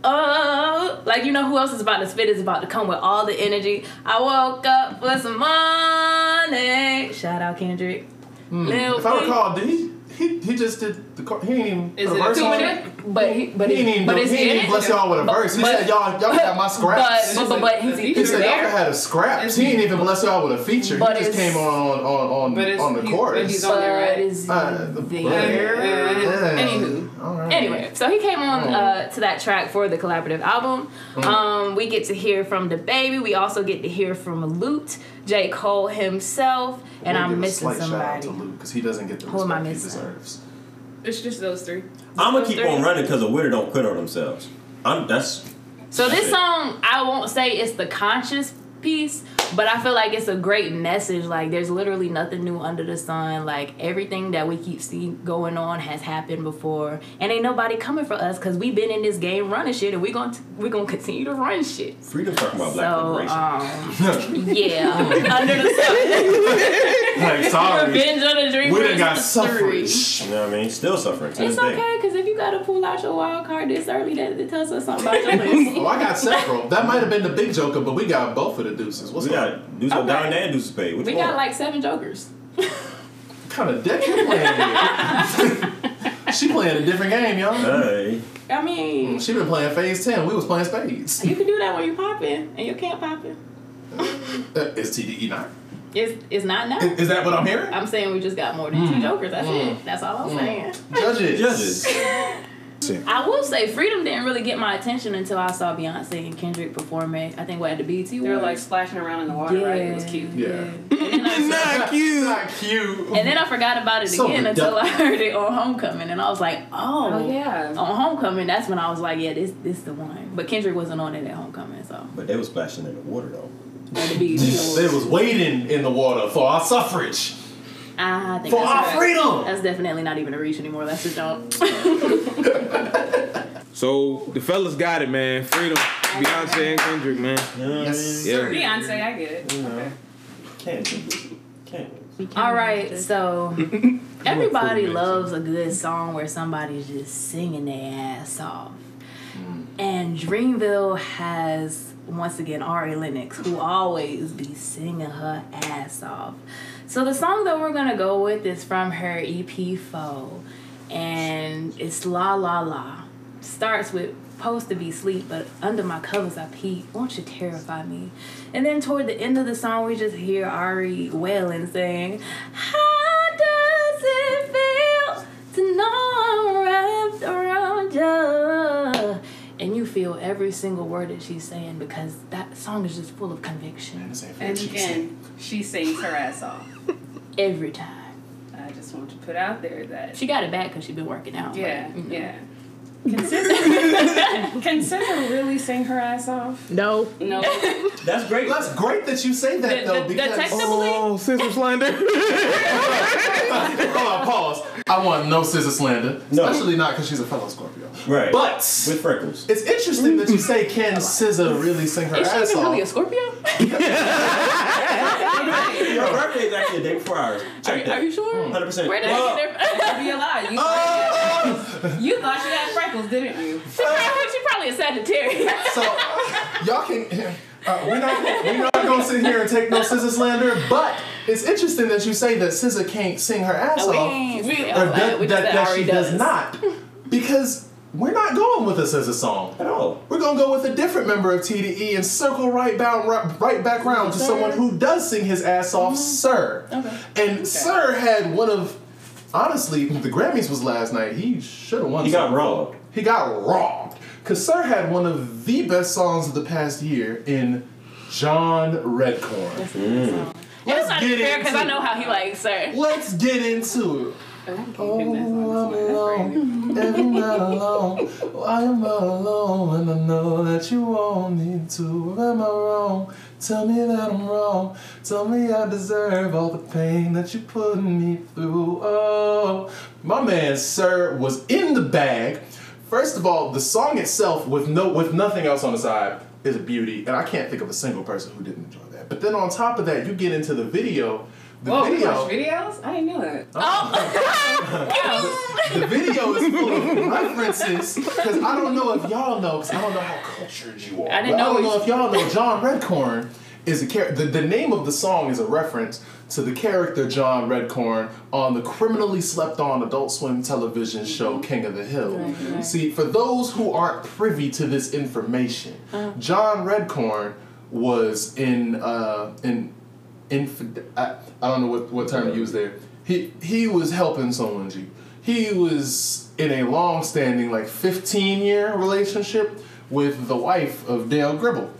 Oh, like you know who else is about to spit is about to come with all the energy. I woke up for some money. Shout out Kendrick. Lil If I Peep. recall, did he he he just did the chor- he didn't even Is put it a a verse two on minute? it. But he, but He he, didn't even, but do, it's he didn't in even bless y'all with a But- verse. He but- said y'all y'all got my scraps. But but, but he's He he He's said y'all had a scraps. Is He he- didn't even bless y'all with a feature. But he just came on on on on, But on the he's- but chorus. he's on there, but right? is Uh, the- there. Yeah. Anywho. All right. Anyway, so he came on Oh. uh, to that track for the collaborative album. Mm. Um, we get to hear from the baby. We also get to hear from Lute, J. Cole himself, and We'll I'm give a missing slight shout out somebody. to Lute because he doesn't get the Who am I respect he missing? deserves. It's just those three. I'm gonna keep three. on running because a winner don't quit on themselves. I'm that's So this Shit. song, I won't say it's the conscious piece, but I feel like it's a great message. Like there's literally nothing new under the sun. Like everything that we keep seeing going on has happened before, and ain't nobody coming for us because we've been in this game running shit, and we gonna we gonna continue to run shit. freedom talking about black So liberation. um, <laughs> yeah, under the sun, like sorry, revenge of the dreamers. we done got three. suffrage. you know what I mean? Still suffering to It's this okay because if you gotta pull out your wild card this early, that it tells us something about your <laughs> list. Oh, I got several. That might have been the big joker, but we got both of the deuces. What's We up? Got Deuce Okay. Down and Deuce Spade. Which We one? got like seven jokers. What kind of deck you playing <laughs> she playing a different game, y'all. Hey, I mean, She been playing phase ten. We was playing spades. you can do that when you pop popping and you can't popping. Uh, is TDE not? It's it's not now. Is, is that what I'm hearing? I'm saying we just got more than two hmm. jokers. That's hmm. it. That's all I'm hmm. saying. Judges. judges. <laughs> I will say Freedom didn't really get my attention until I saw Beyonce and Kendrick perform it. I think what at the BET They were like splashing around in the water, right? It was cute. Yeah. <laughs> And then Not <laughs> cute. Not cute. And then I forgot about it So again until I <laughs> heard it on Homecoming, and I was like, oh, Oh yeah. On Homecoming, that's when I was like, yeah, this this the one. But Kendrick wasn't on it at Homecoming, so But they was splashing in the water though. at the BET Awards. they was waiting in the water for our suffrage, I think for that's our right. freedom. That's definitely not even a reach anymore. That's a jump. <laughs> So the fellas got it, man. Freedom, Beyonce and Kendrick, man. You know what Yes. I Yeah. Beyonce, I get it. You Okay. can't can't. All right, so <laughs> everybody minutes. loves a good song where somebody's just singing their ass off. Mm. And Dreamville has once again Ari Lennox, who always be singing her ass off. So the song that we're gonna go with is from her EP PHO, and it's La La La. Starts with supposed to be sleep, but under my covers I peep. Won't you terrify me? And then toward the end of the song, we just hear Ari wailing, saying, "How does it feel to know I'm wrapped around you?" And you feel every single word that she's saying because that song is just full of conviction This ain't fair. And again, she sings her ass off. every time. I just want to put out there that She got it back because she's been working out. yeah, like, you know. yeah. Can SZA, can SZA really sing her ass off? No. No. That's great. That's great that you say that The- though, the- the because technical- Oh, SZA slander. hold on, pause. I want no SZA slander, No. especially not because she's a fellow Scorpio. Right. But With freckles. it's interesting that you say can <laughs> SZA really sing her Is she ass even really a off? Scorpio? <laughs> Your birthday is actually a day before ours. Check Are you sure? 100%. Where did Well, I get it? Be a lie. You, Oh! You thought she had freckles, didn't you? She probably, she probably a Sagittarius. So y'all can. Uh, we're not we're not gonna sit here and take no SZA slander, but it's interesting that you say that SZA can't sing her ass We off, ain't- we, or that, we that, that she does. does not, because we're not going with a SZA song. At all. We're gonna go with a different member of TDE and circle right bound right, right back round to Sir. someone who does sing his ass off, Sir. Okay. And Sir had one of honestly the Grammys was last night. He should have won. He got robbed. He got robbed. Cause Sir had one of the best songs of the past year in John Redcorn. That's a good mm. song. Let's not get fair because into I know how he likes her. Let's get into it. Oh, I can't Oh, pick that I'm song alone, every night alone. I am alone, and I know that you want me to. Am I wrong? Tell me that I'm wrong. Tell me I deserve all the pain that you put me through. Oh, my man, sir, was in the bag. First of all, the song itself, with no, with nothing else on the side, is a beauty, and I can't think of a single person who didn't enjoy that. But then on top of that, you get into the video. The Whoa, we video. watch videos? I didn't know that. Oh. <laughs> The video is full of references because I don't know if y'all know because I don't know how cultured you are. I didn't but I don't know if y'all know John Redcorn is a character. The, the name of the song is a reference to the character John Redcorn on the criminally slept on Adult Swim television show King of the Hill. Right, right. See, for those who aren't privy to this information, Uh-huh. John Redcorn was in uh, in infid- I, I don't know what, what term to use there. He he was helping someone. G. He was in a long-standing, like 15-year relationship with the wife of Dale Gribble.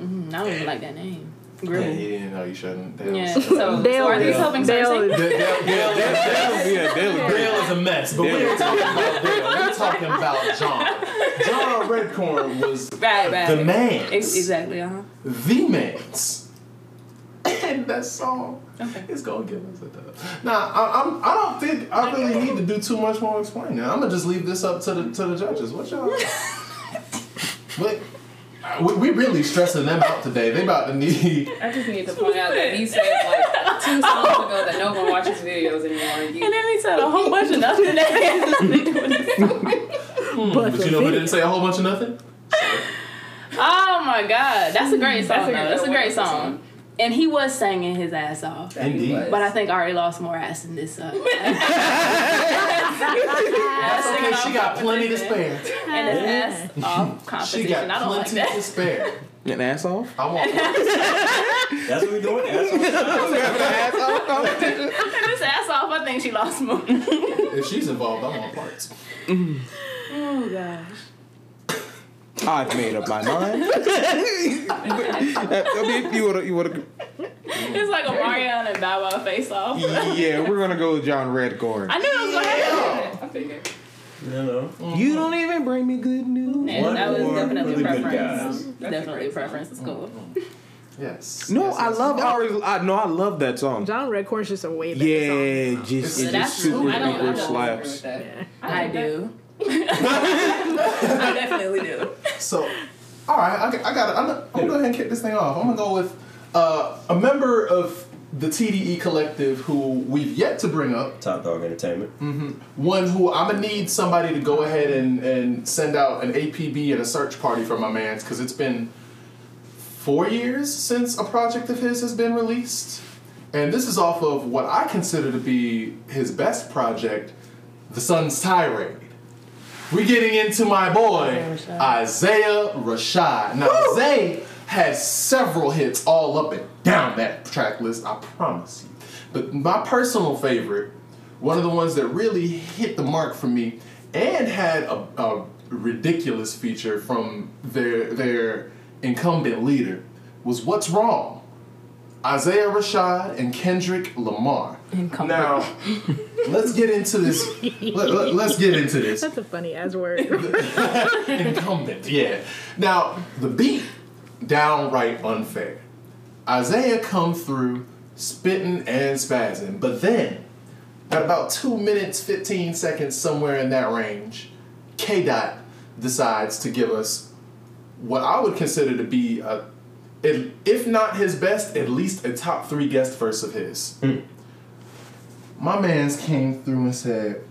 Mm, I don't even like that name. Yeah, Gribble. he didn't know you shouldn't. Dale. Yeah. So, Dale so are these is- helping Dale Cersei? is- Dale, Dale, Dale, Dale, yeah, Dale. Dale is a mess, but we Dale. ain't talking about Dale. We're <laughs> talking about John. John Redcorn was Right, right. the man. Exactly. Uh huh. the man's. And that song Okay. is gonna give us a dub. Nah, I, I'm. I don't think I really need to do too much more explaining. I'm gonna just leave this up to the to the judges. What y'all? <laughs> but uh, we, we really stressing them out today. They about to need. I just need to point out that he said like two <laughs> songs ago that no one watches videos anymore. You, And then he said a whole bunch of nothing that has nothing to do with this. But <laughs> But you know who didn't say a whole bunch of nothing? Oh my god, that's a great song. That's a though. That's a great wonderful song. Song. And he was singing his ass off. Indeed. But I think Ari lost more ass than this. Uh, <laughs> That's okay. She got plenty to spare. and his ass off <laughs> She got I don't like plenty to spare. An ass off? I want. <laughs> That's what we're doing. That's what And his ass off, I think she lost more. If she's involved, I want parts. Oh gosh. I've made up my mind. <laughs> I mean, you would you would It's like a Omarion and Bow Wow face off. Yeah, we're gonna go with John Redcorn. I knew it was gonna happen. I figured. you know. You don't even bring me good news. Yeah, One that was more definitely for a the good preference. guys. Definitely a preference. It's cool. <laughs> Yes. No, yes, I yes. love Ari's. I no, I love that song. John Redcorn's just a way better Yeah, song. just So it just super cool. I don't- I duper slaps. That. Yeah. I do. I <laughs> definitely do. So, all right, I, I got. I'm, gonna- I'm gonna go ahead and kick this thing off. I'm gonna go with uh, a member of the TDE collective who we've yet to bring up. Top Dawg Entertainment. One who I'm gonna need somebody to go ahead and, and send out an APB and a search party for my man's because it's been four years since a project of his has been released, and this is off of what I consider to be his best project, The Sun's Tirade. We're getting into my boy Isaiah Rashad. Now Zay has several hits all up and down that track list. I promise you. But my personal favorite, one of the ones that really hit the mark for me, and had a, a ridiculous feature from their their incumbent leader, was "What's Wrong." Isaiah Rashad and Kendrick Lamar. Incumbent. Now, <laughs> let's get into this. Let, let, let's get into this. That's a funny ass word. <laughs> Incumbent, yeah. Now, the beat, downright unfair. Isaiah come through spitting and spazzing, but then, at about 2 minutes, 15 seconds, somewhere in that range, K Dot decides to give us what I would consider to be a, if if not his best, at least a top three guest verse of his. Hmm. My man's came through and said,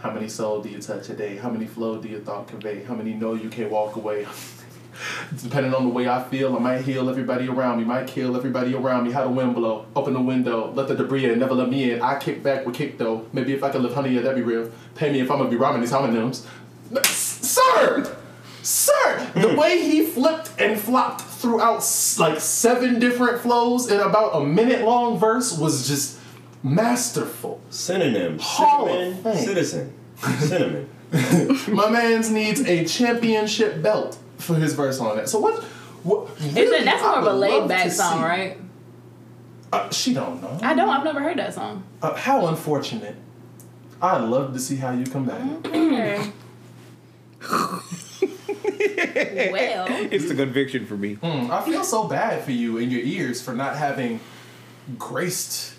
How many soul do you touch a day? How many flow do your thought convey? How many know you can't walk away? <laughs> Depending on the way I feel, I might heal everybody around me, might kill everybody around me. How the wind blow, open the window, let the debris in, never let me in. I kick back with kick though. Maybe if I could live honey, that'd be real. Pay me if I'm gonna be rhyming these homonyms. Sir! Sir! The hmm. way he flipped and flopped throughout like seven different flows in about a minute long verse was just masterful. Synonyms. Hall of Cinnamon, Fame. citizen. Cinnamon. <laughs> My man's needs a championship belt for his verse on that. So what? what Isn't really, that's more of a laid back song, see- right? Uh, she don't know. I don't. I've never heard that song. Uh, how unfortunate. I'd love to see how you come back. Okay. <laughs> well, It's the conviction for me. Mm, I feel so bad for you in your ears for not having graced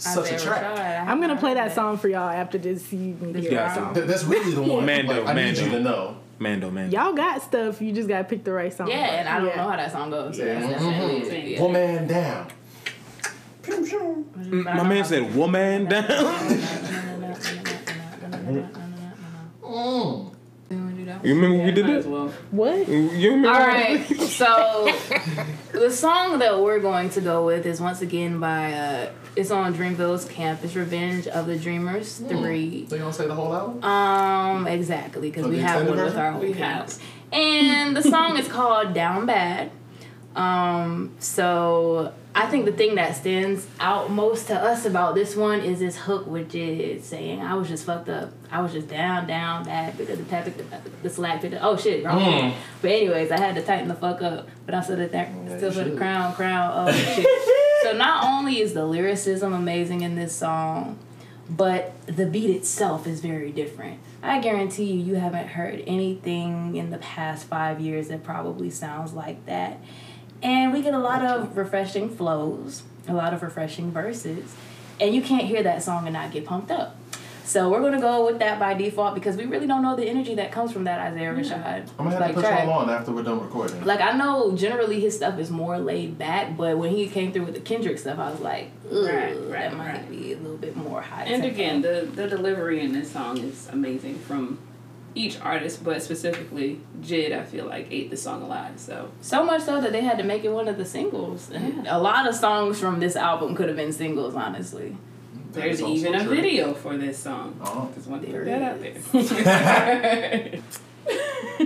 such a track. I have I'm gonna play that song for y'all after this. You Yeah, it. song. That's really the one. Mando, like, I need Mando. you to know. Mando, man. Y'all got stuff. You just gotta pick the right song. Yeah, and I don't Yeah. know how that song goes. So Yeah. that's definitely Mhm. Woman down. My man said, "Woman down." <laughs> Mm. You remember we did Might as that? well. What? You remember? All right, so <laughs> the song that we're going to go with is once again by uh, it's on Dreamville's campus, "Revenge of the Dreamers" three. They gonna say the whole album? Um, exactly, because Oh, we have one with our whole house, And the song is called Down Bad. Um, so I think the thing that stands out most to us about this one is this hook, which is saying, I was just fucked up. I was just down, down, bad because the tap, the, the slack, the, oh shit, wrong. Mm. But anyways, I had to tighten the fuck up. But I'm still at that, Yeah, still for the crown, crown, oh <laughs> shit. so not only is the lyricism amazing in this song, but the beat itself is very different. I guarantee you, you haven't heard anything in the past five years that probably sounds like that. And we get a lot of refreshing flows, a lot of refreshing verses, and you can't hear that song and not get pumped up. So we're gonna go with that by default because we really don't know the energy that comes from that Isaiah Rashad. I'm gonna have like, to put track. y'all on after we're done recording. Like I know generally his stuff is more laid back, but when he came through with the Kendrick stuff, I was like, Ugh, Right, that right, might right. be a little bit more high. And tempo. again, the the delivery in this song is amazing from each artist, but specifically Jid, I feel like ate the song alive. So so much so that they had to make it one of the singles. And a lot of songs from this album could have been singles, honestly. That there's even a true. video for this song. Oh. Just want to There put that out there. <laughs> <laughs> <laughs>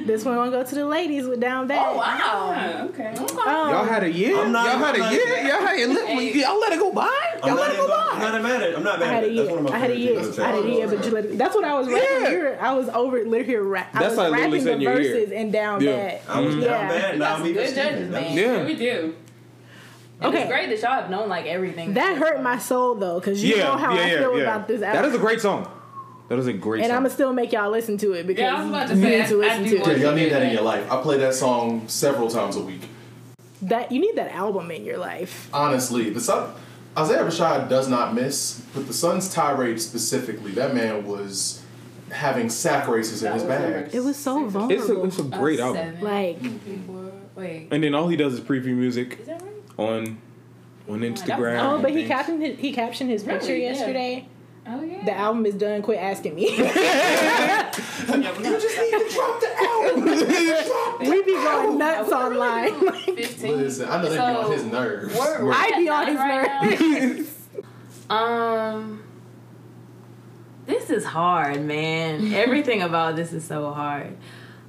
This one gonna go to the ladies with down bad. Oh wow! Okay. Um, Y'all had a year. I'm not- y'all had I'm a not- year. Y'all had a let, Hey. y'all let it go by. I'm Y'all not, let it even, go I'm not mad at it. I'm not mad. I mad had at a it. That's year. one of I had a year. I had a year, but you let it, that's what I was rapping. Yeah. Here, I was over literally rap. I That's was like rapping the saying your verses and down Yeah. bad. I was Yeah. down bad. We Now I'm even good judges, man. Yeah. Yeah, we do. And Okay. It's great that y'all have known like everything. That hurt my soul though, cause you Yeah, know how yeah, I yeah, feel yeah. about this album. That is a great song. That is a great and song. I'm gonna still make y'all listen to it because Yeah, I was about to you need I- to I listen do to Yeah, it. y'all need that in your life. I play that song several times a week. That you need that album in your life. Honestly, the son, Isaiah Rashad does not miss, but the Suns tirade specifically, that man was having sack races in his bag. It was so it's a, vulnerable. it's a great Uh, album. Like wait, And then all he does is preview music is that right? on on Instagram. oh, but he captioned his, he captioned his Really? picture Yeah. Yesterday. Oh yeah. The album is done. Quit asking me. You just need to drop the album. <laughs> we be going nuts online. <laughs> Fifteen. Listen, I know they be on his nerves. We're, we're I at be on his nine right nerves. <laughs> Um, this is hard, man. Everything about this is so hard.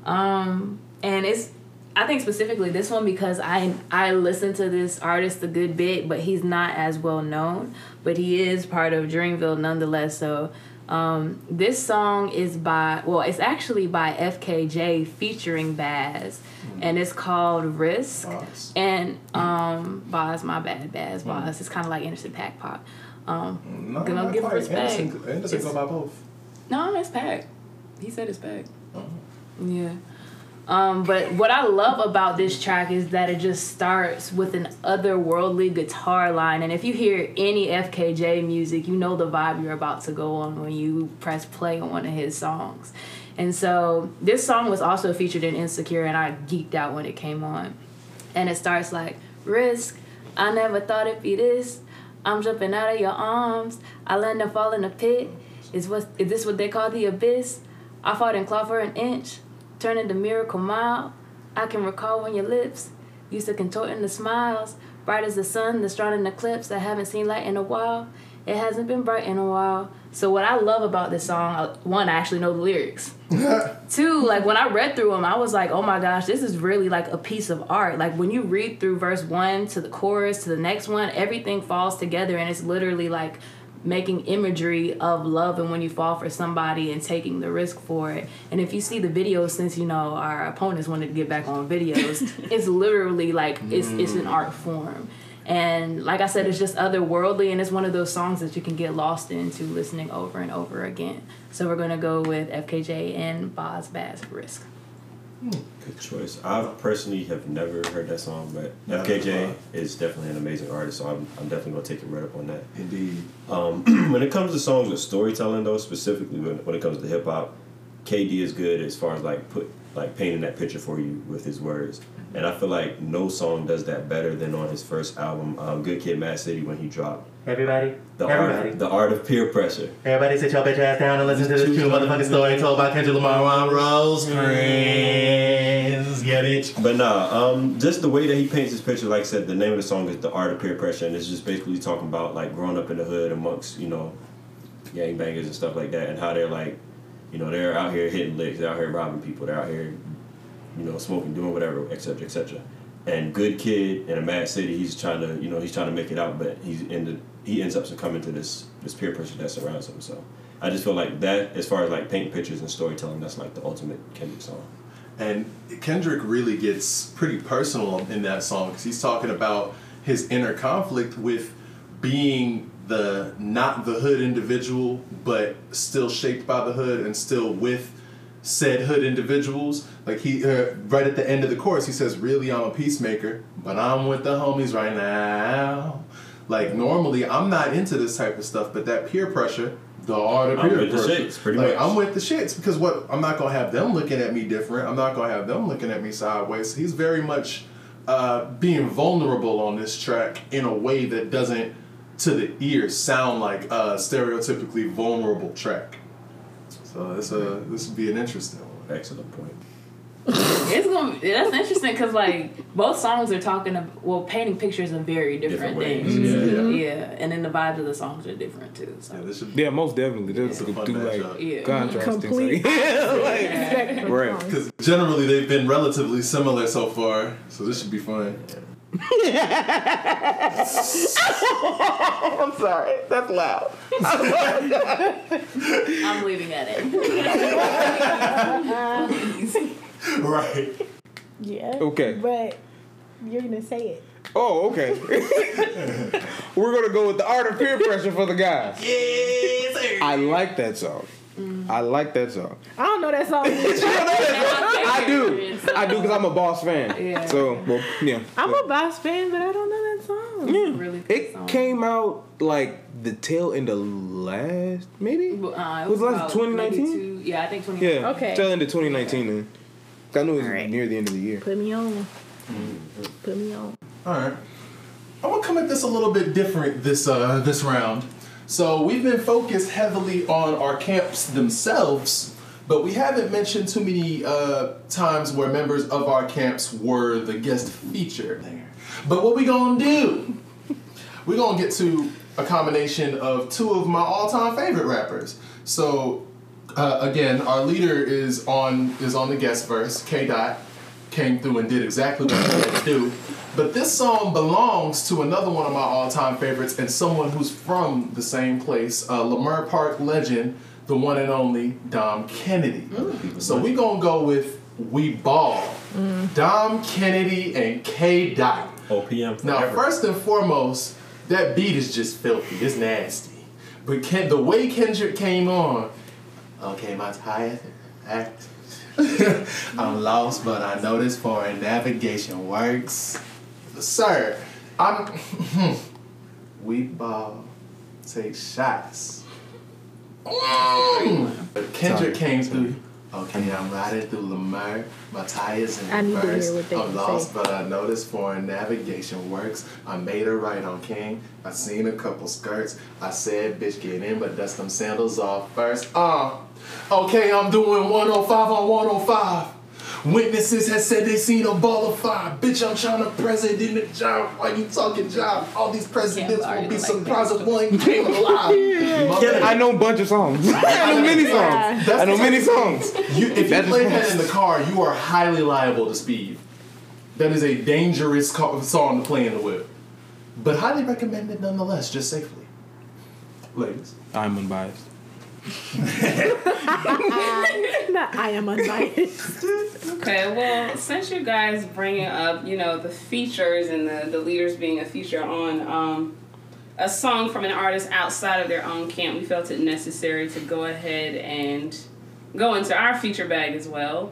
Um, and it's I think specifically this one because I I listen to this artist a good bit, but he's not as well known. But he is part of Dreamville nonetheless. So Um, this song is by well, it's actually by FKJ featuring Bas, and it's called Risk. Bas. And um, Bas, my bad, Bas, Baz. It's kind of like Anderson Paak Pop. Um, No, Gonna give respect. Anderson, Anderson go by both. no, it's Paak. He said it's Paak. Oh. Yeah. Um, but what I love about this track is that it just starts with an otherworldly guitar line. And if you hear any FKJ music, you know the vibe you're about to go on when you press play on one of his songs. And so this song was also featured in Insecure, and I geeked out when it came on. And it starts like, Risk, I never thought it'd be this. I'm jumping out of your arms. I land and fall in a pit. Is what is this what they call the abyss? I fought and clawed for an inch, turned into miracle mile. I can recall when your lips used to contort into smiles, bright as the sun, the strong in eclipse. I haven't seen light in a while. It hasn't been bright in a while. So what I love about this song, uh, one, I actually know the lyrics. <laughs> Two, like when I read through them, I was like, oh my gosh, this is really like a piece of art. Like when you read through verse one to the chorus to the next one, everything falls together and it's literally like making imagery of love and when you fall for somebody and taking the risk for it. And if you see the videos, since you know our opponents wanted to get back on videos, <laughs> it's literally like it's it's an art mm. form. And like I said, it's just otherworldly, and it's one of those songs that you can get lost into listening over and over again. So we're gonna go with FKJ and Bas Bas Risk. Good choice. I personally have never heard that song, but Never. FKJ is definitely an amazing artist, so I'm, I'm definitely gonna take it right up on that. Indeed. Um, <clears throat> when it comes to songs with storytelling, though, specifically when, when it comes to hip hop, KD is good as far as like put like painting that picture for you with his words, and I feel like no song does that better than on his first album, um, Good Kid, Mad City, when he dropped Everybody, the everybody, art, the art of peer pressure. everybody, sit your bitch ass down and listen to this true motherfucking story told by Kendrick Lamar on Rose Rosecrans. Get it? But nah, um, just the way that he paints his picture, like I said, the name of the song is The Art of Peer Pressure, and it's just basically talking about like growing up in the hood amongst, you know, gangbangers and stuff like that, and how they're like, you know, they're out here hitting licks, they're out here robbing people, they're out here, you know, smoking, doing whatever, etc., etc. And good kid in a mad city, he's trying to, you know, he's trying to make it out, but he's in the, he ends up succumbing to this this peer pressure that surrounds him. So I just feel like that, as far as like painting pictures and storytelling, that's like the ultimate Kendrick song. And Kendrick really gets pretty personal in that song because he's talking about his inner conflict with being the not the hood individual, but still shaped by the hood and still with said hood individuals. Like he, uh, right at the end of the chorus, he says, "Really, I'm a peacemaker, but I'm with the homies right now." Like normally, I'm not into this type of stuff, but that peer pressure, the art of I'm peer with the pressure, shits, pretty like, much. I'm with the shits because what I'm not gonna have them looking at me different. I'm not gonna have them looking at me sideways. He's very much uh, being vulnerable on this track in a way that doesn't, to the ear, sound like a stereotypically vulnerable track. So this uh this would be an interesting one. Excellent point. It's gonna that's interesting because like both songs are talking of well painting pictures of very different, Different ways, things. yeah. Mm-hmm. Mm-hmm. yeah, and then the vibes of the songs are different too. So Yeah, this should Yeah, most definitely. That's It's a a do like. Yeah. Mm-hmm. contrasting. Complete <laughs> So, yeah, like, Spectrum Right. <laughs> because generally they've been relatively similar so far, so this should be fun. <laughs> I'm sorry, that's loud. I'm leaving that in. <laughs> right. Yeah. Okay. But you're gonna say it. Oh, okay. <laughs> We're gonna go with the art of peer pressure for the guys. <laughs> Yes, sir. I like that song. I like that song. I don't know that song. I do. I do because I'm a boss fan. Yeah. So, well, yeah. I'm a Boss fan, but I don't know that song. Yeah. Really It song. came out like the tail end of last, maybe. Uh, it Was it like about 2019? Yeah, I think 2019. Yeah. Okay. Tail end of 2019. Then. I knew it was Alright. near the end of the year. Put me on. Put me on. All right. I'm gonna come at this a little bit different this uh, this round. So we've been focused heavily on our camps themselves, but we haven't mentioned too many uh, times where members of our camps were the guest feature there. But what we gonna do? We're gonna get to a combination of two of my all-time favorite rappers. So uh, again, our leader is on is on the guest verse. K. Dot came through and did exactly what he had to do. But this song belongs to another one of my all-time favorites and someone who's from the same place, uh, Leimert Park legend the one and only Dom Kennedy. So we gonna go with We Ball, Dom Kennedy and K Dot. OPM Now, first and foremost, that beat is just filthy. It's nasty. But Ken, the way Kendrick came on, okay, my tire act. <laughs> I'm lost, but I know this foreign navigation works. Sir, I'm. <laughs> we ball, take shots. Mm. But Kendrick came through. Okay, I'm riding through Lamar. My tires in I need to hear reverse. what they I'm say. lost, but I know this foreign navigation works. I made a right on King. I seen a couple skirts. I said, bitch, get in, but dust them sandals off first. Uh, okay, I'm doing 105 on 105. Witnesses have said they seen a ball of fire. Bitch, I'm trying to president the job. Why you talking job? All these presidents Can't will be surprised if one came alive. <laughs> My bad. I know a bunch of songs. <laughs> I know many Yeah. songs. I know many songs. You, if you play that in the car, you are highly liable to speed. That is a dangerous ca- song to play in the whip. But highly recommended nonetheless, just safely. Ladies. I'm unbiased. Not I am unbiased. Okay, well, since you guys bringing up, you know, the features and the, the leaders being a feature on um, a song from an artist outside of their own camp, we felt it necessary to go ahead and go into our feature bag as well.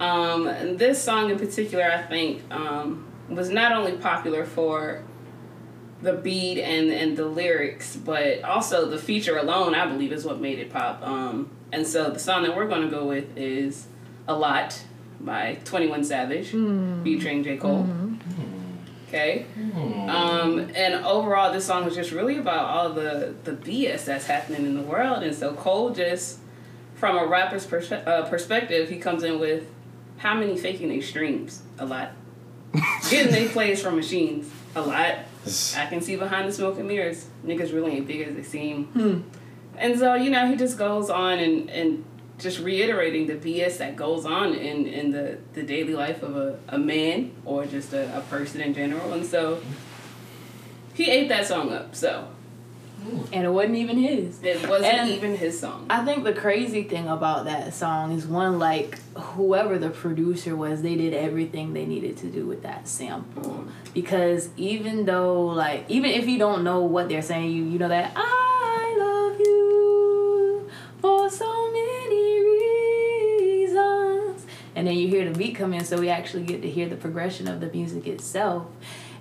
Um, this song in particular, I think, um, was not only popular for the beat and and the lyrics, but also the feature alone, I believe, is what made it pop. Um, and so the song that we're going to go with is "A Lot" by Twenty One Savage, featuring J Cole. Okay. Um, and overall, this song is just really about all the the BS that's happening in the world, and so Cole just, from a rapper's pers- uh, perspective, he comes in with how many faking they streams? A lot. <laughs> Getting they plays from machines? A lot. I can see behind the smoke and mirrors. Niggas really ain't big as they seem. Hmm. And so, you know, he just goes on and, and just reiterating the BS that goes on in, in the, the daily life of a, a man or just a, a person in general. And so he ate that song up. So And it wasn't even his. it wasn't And- even his song. I think the crazy thing about that song is one like whoever the producer was, they did everything they needed to do with that sample. Because even though like even if you don't know what they're saying, you you know that I love you for so many reasons. And then you hear the beat come in, so we actually get to hear the progression of the music itself.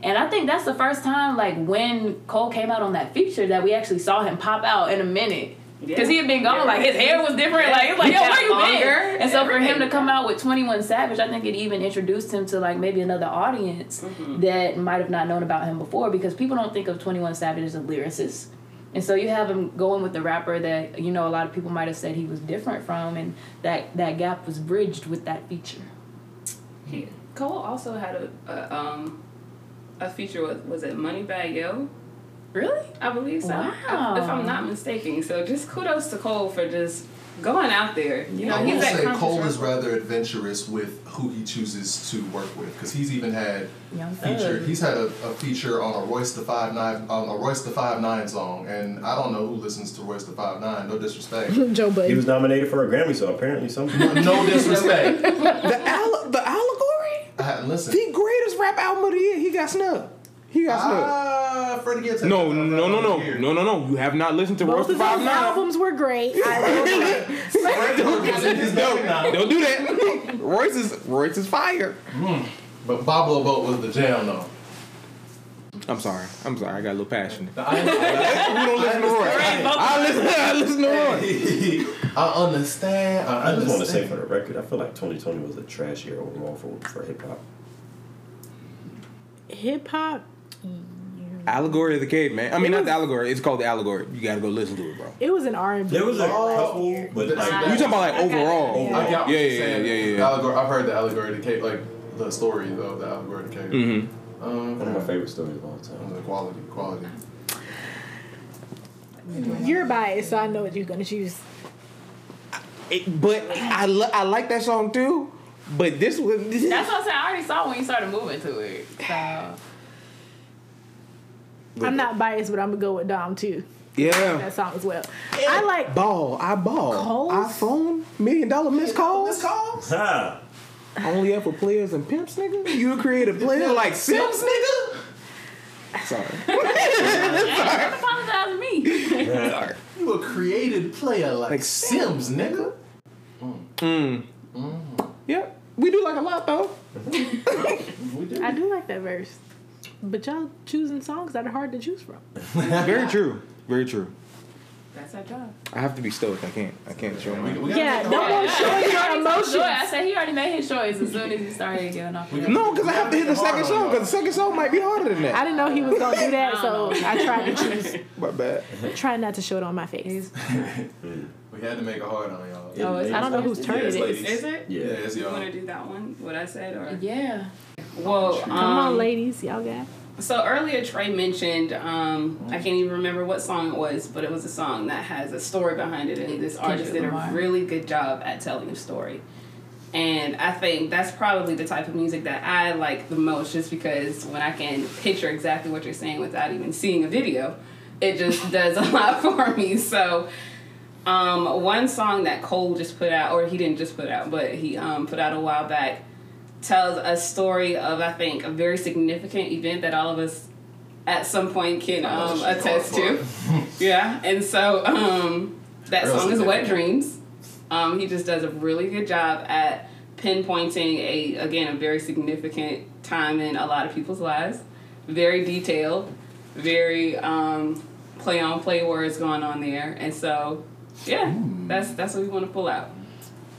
And I think that's the first time, like when Cole came out on that feature, that we actually saw him pop out in a minute. Because he had been gone, Yeah. like his hair was different. Like, it was like, yo, where you longer, been? And so for him to come out with 21 Savage, I think it even introduced him to like maybe another audience Mm-hmm. that might have not known about him before because people don't think of 21 Savage as a lyricist. And so you have him going with the rapper that, you know, a lot of people might have said he was different from, and that, that gap was bridged with that feature. He, Cole also had a, a um a feature with was it Moneybagg Yo? Really? I believe so. Wow. If I'm not mistaken. So just kudos to Cole for just going out there. You know, I he's will that say Cole is rather adventurous with who he chooses to work with because he's even had Young feature. He's had a, a feature on a Royce the Five Nine on a Royce the Five Nine song, and I don't know who listens to Royce the Five Nine. No disrespect. <laughs> Joe He was nominated for a Grammy, so apparently something. no disrespect. <laughs> The al- the allegory, I hadn't listened. the greatest rap album of the year. He got snubbed. He got snubbed. Ah, Freddie Gibbs. had No, no, no, no, no, no, no. You have not listened to Both Royce of the Five those Nine. albums were great. I will say. Frank Ocean was in his bag now. Don't do that. Royce is Royce is fire. But Pablo Boat was the jam though. I'm sorry. I'm sorry. I got a little passionate. I, <laughs> We don't listen to Royce. I listen. I listen to Royce. <laughs> I understand. I, I just want to say for the record, I feel like 2020 was a trash year overall for, for hip hop. Hip hop. Allegory of the Caveman. I mean, not the allegory. It's called the allegory. You got to go listen to it, bro. It was an R and B. There was a Oh. couple, but like You talking about like overall? I got what Yeah, you're yeah, saying. yeah, yeah, yeah. Allegory, I've heard the allegory of the cave, like the story of the allegory of the cave. Mm-hmm. Um, one of my favorite stories of all time. the quality, quality. You're biased, so I know what you're gonna choose. It, but I li- I like that song too. But this was this <laughs> That's what I'm saying. I already saw when you started moving to it. So I'm not biased, but I'm gonna go with Dom too. Yeah. that song as well. I like Ball, I ball. Calls? iPhone, million dollar missed calls. Miss calls? Huh. Only up for players and pimps, nigga. You a creative player like Sims, nigga. Sorry. <laughs> Don't apologize to me. Sorry. You a created player like, Like Sims, nigga. Mm. Yeah, we do like a lot though. We do. I do like that verse. But y'all choosing songs that are hard to choose from. <laughs> Very true. Very true. That's our job. I have to be stoic. I can't. I can't show my. we Yeah, make it don't hard. go showing your Joy, I said he already made his choice as soon as he started giving off. We the- gotta- No, because I have to hit the second song. Because the second song might be harder than that. I didn't know he was gonna do that, so <laughs> I tried to choose. <laughs> My bad. Try not to show it on my face. <laughs> We had to make it hard on y'all. Yeah, Oh, I don't know whose turn Yeah, it's is. ladies. Is it? Yeah. Yeah, it's y'all. y'all. want to do that one? What I said, or Yeah. well, Come on, um, ladies, y'all got. So earlier Trey mentioned um, I can't even remember what song it was, but it was a song that has a story behind it, and this artist did a really good job at telling a story. And I think that's probably the type of music that I like the most, just because when I can picture exactly what you're saying without even seeing a video, it just <laughs> does a lot for me. So. Um, one song that Cole just put out, or he didn't just put out, but he um, put out a while back, tells a story of I think a very significant event that all of us at some point can um, attest to. <laughs> yeah, and so um, that Real song is "Wet. Dreams." Um, he just does a really good job at pinpointing a again a very significant time in a lot of people's lives. Very detailed, very um, play on play words going on there, and so yeah, that's that's what we want to pull out.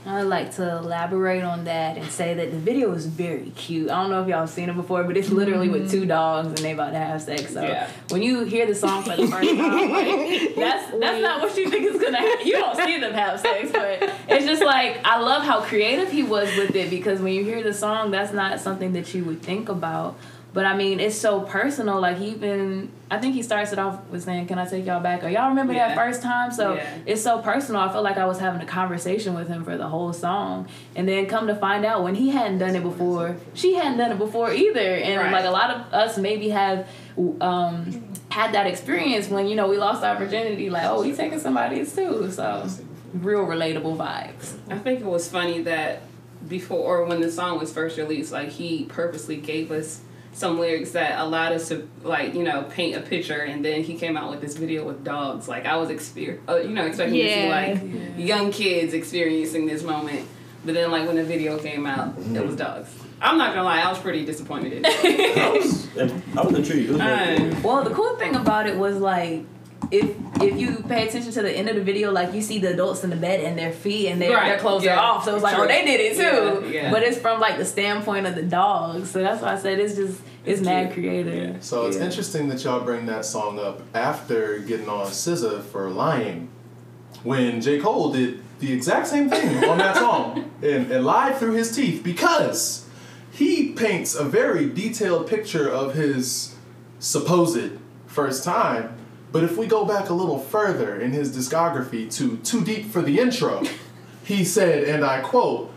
I'd like to elaborate on that and say that the video is very cute. I don't know if y'all seen it before, but it's literally with two mm-hmm. dogs and they about to have sex. So Yeah. when you hear the song for the <laughs> first time, like, that's that's not what you think is gonna happen. You don't see them have sex, but it's just like I love how creative he was with it because when you hear the song, that's not something that you would think about. But I mean, it's so personal. Like he even, I think he starts it off with saying, "Can I take y'all back?" Or y'all remember Yeah. that first time? So Yeah. it's so personal. I felt like I was having a conversation with him for the whole song, and then come to find out when he hadn't done it before, she hadn't done it before either. And Right. like a lot of us maybe have um, had that experience when you know we lost our virginity. Like, oh, we taking somebody's too. So real relatable vibes. I think it was funny that before or when the song was first released, like he purposely gave us some lyrics that allowed us to like you know paint a picture, and then he came out with this video with dogs. Like I was exper- uh, you know expecting to see Yeah. like young kids experiencing this moment, but then like when the video came out, it was dogs. I'm not gonna lie, I was pretty disappointed in. <laughs> I was, I was intrigued. It was very cool. Well, the cool thing about it was like. If if you pay attention to the end of the video, like you see the adults in the bed and their feet and their, Right, their clothes yeah, are off, so it's like, oh, true. oh, they did it too. Yeah, yeah. But it's from like the standpoint of the dogs, so that's why I said it's just it's, It's mad cute. creative. So it's Yeah. interesting that y'all bring that song up after getting on SZA for lying, when J Cole did the exact same thing on that <laughs> song and, and lied through his teeth because he paints a very detailed picture of his supposed first time. But if we go back a little further in his discography to Too Deep for the Intro, <laughs> he said, and I quote,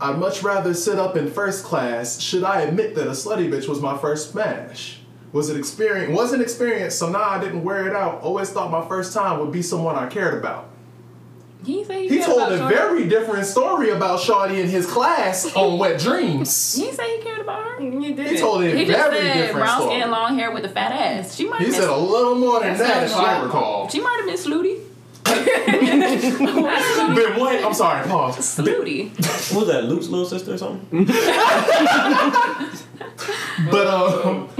I'd much rather sit up in first class. Should I admit that a slutty bitch was my first smash? Was it experience? Wasn't experience, so now I didn't wear it out. Always thought my first time would be someone I cared about. He say he, He told about a Shorty? very different story about Shawty in his class <laughs> on Wet Dreams. He didn't say he cared about her. you did He it. told a He just very said different brown story. skin, long hair with a fat ass. She might. He have said a little more than That that, if sounds I recall. she might have been snooty. <laughs> Been what? I'm sorry, pause. Snooty. What was that, Luke's little sister or something? <laughs> But um. <laughs>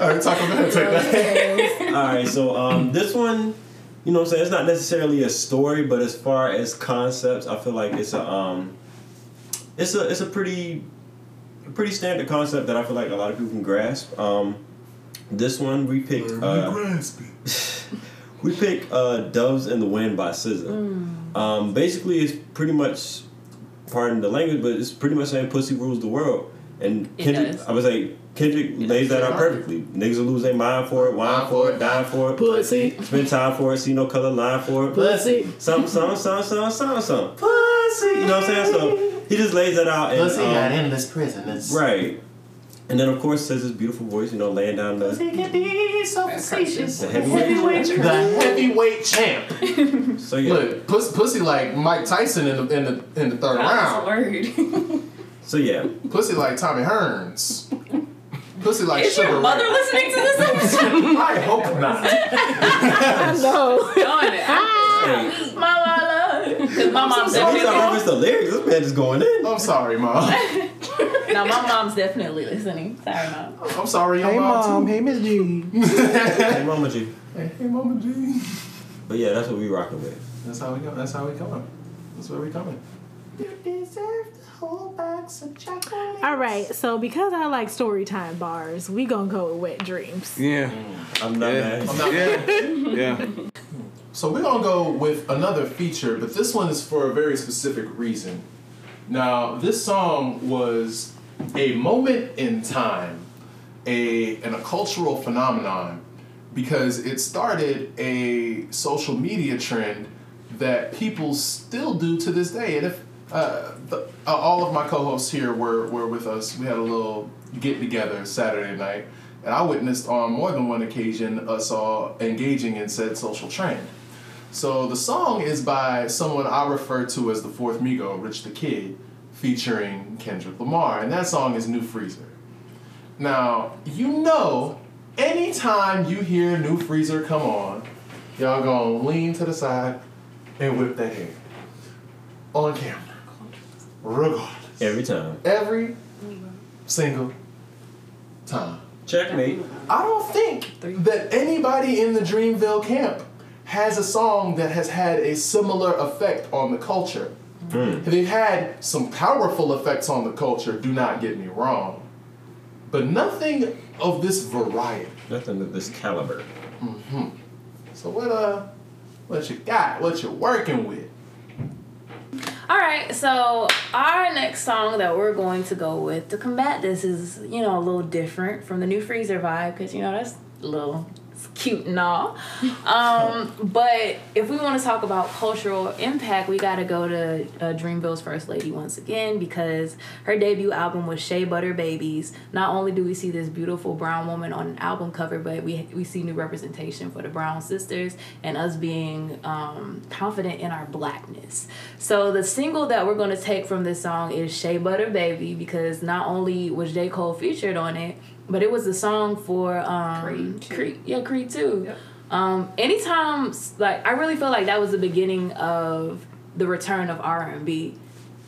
Alright, talk about take that. All right, so um, this one, you know, what I'm saying it's not necessarily a story, but as far as concepts, I feel like it's a um, it's a it's a pretty, a pretty standard concept that I feel like a lot of people can grasp. Um, this one we picked. Uh, we <laughs> picked uh, "Doves in the Wind" by SZA. Um, basically, it's pretty much, pardon the language, but it's pretty much saying "pussy rules the world." And It Kendrick, does. I would say Kendrick lays that out perfectly. Niggas will lose their mind for it, wine for it, die for it, Pussy. spend time for it, see no color line for it, Pussy. some, some, some, some, some, some, pussy. You know what I'm saying? So he just lays that out and Pussy got um, endless prisoners. right. And then of course says his beautiful voice, you know, laying down the, He can be so facetious. the heavyweight. The heavyweight champ. So yeah, Look, pussy, pussy like Mike Tyson in the in the in the third That's a round. word. so yeah. Pussy like Tommy Hearns. Pussy like Is Sugar your mother Ray. listening to this episode? <laughs> I hope not. <laughs> no. Doing it. Hey, Mama, I love Because my mom's every time I definitely, miss the lyrics, this man is going in. I'm sorry, mom. <laughs> <laughs> no, my mom's definitely listening. Sorry, mom. Oh, I'm sorry, your Hey mom. mom, hey Miss G. <laughs> Hey, Mama G. Hey, hey, Mama G. But yeah, that's what we rocking with. That's how we go. That's how we coming. That's where we coming. You deserve the whole box of chocolate. All right, so because I like story time bars, we gonna go with Wet Dreams. Yeah. Mm, I'm not Yeah. mad. I'm not Yeah. Yeah. So we're gonna go with another feature, but this one is for a very specific reason. Now, this song was a moment in time, a and a cultural phenomenon, because it started a social media trend that people still do to this day. And if uh, the, uh, all of my co-hosts here were, were with us, we had a little get together Saturday night, and I witnessed on more than one occasion us all engaging in said social trend. So the song is by someone I refer to as the fourth Migo, Rich the Kid, featuring Kendrick Lamar, and that song is New Freezer. Now, you know, anytime you hear New Freezer come on, y'all gonna lean to the side and whip that hair. On camera. Regardless. Every time. Every mm-hmm. single time. Checkmate. I don't think that anybody in the Dreamville camp has a song that has had a similar effect on the culture. They've had some powerful effects on the culture, do not get me wrong, but nothing of this variety. Nothing of this caliber. So what uh what you got? What you working with? All right, so our next song that we're going to go with to combat this is, you know, a little different from the new Freezer vibe because, you know, that's a little cute and all. Um, but if we want to talk about cultural impact, we got to go to uh, Dreamville's First Lady once again because her debut album was Shea Butter Babies. Not only do we see this beautiful brown woman on an album cover, but we, we see new representation for the Brown sisters and us being um, confident in our blackness. So the single that we're going to take from this song is Shea Butter Baby because not only was J. Cole featured on it, but it was the song for um, Creed two. Creed, yeah, Creed too. Yep. Um, anytime, like I really feel like that was the beginning of the return of R and B.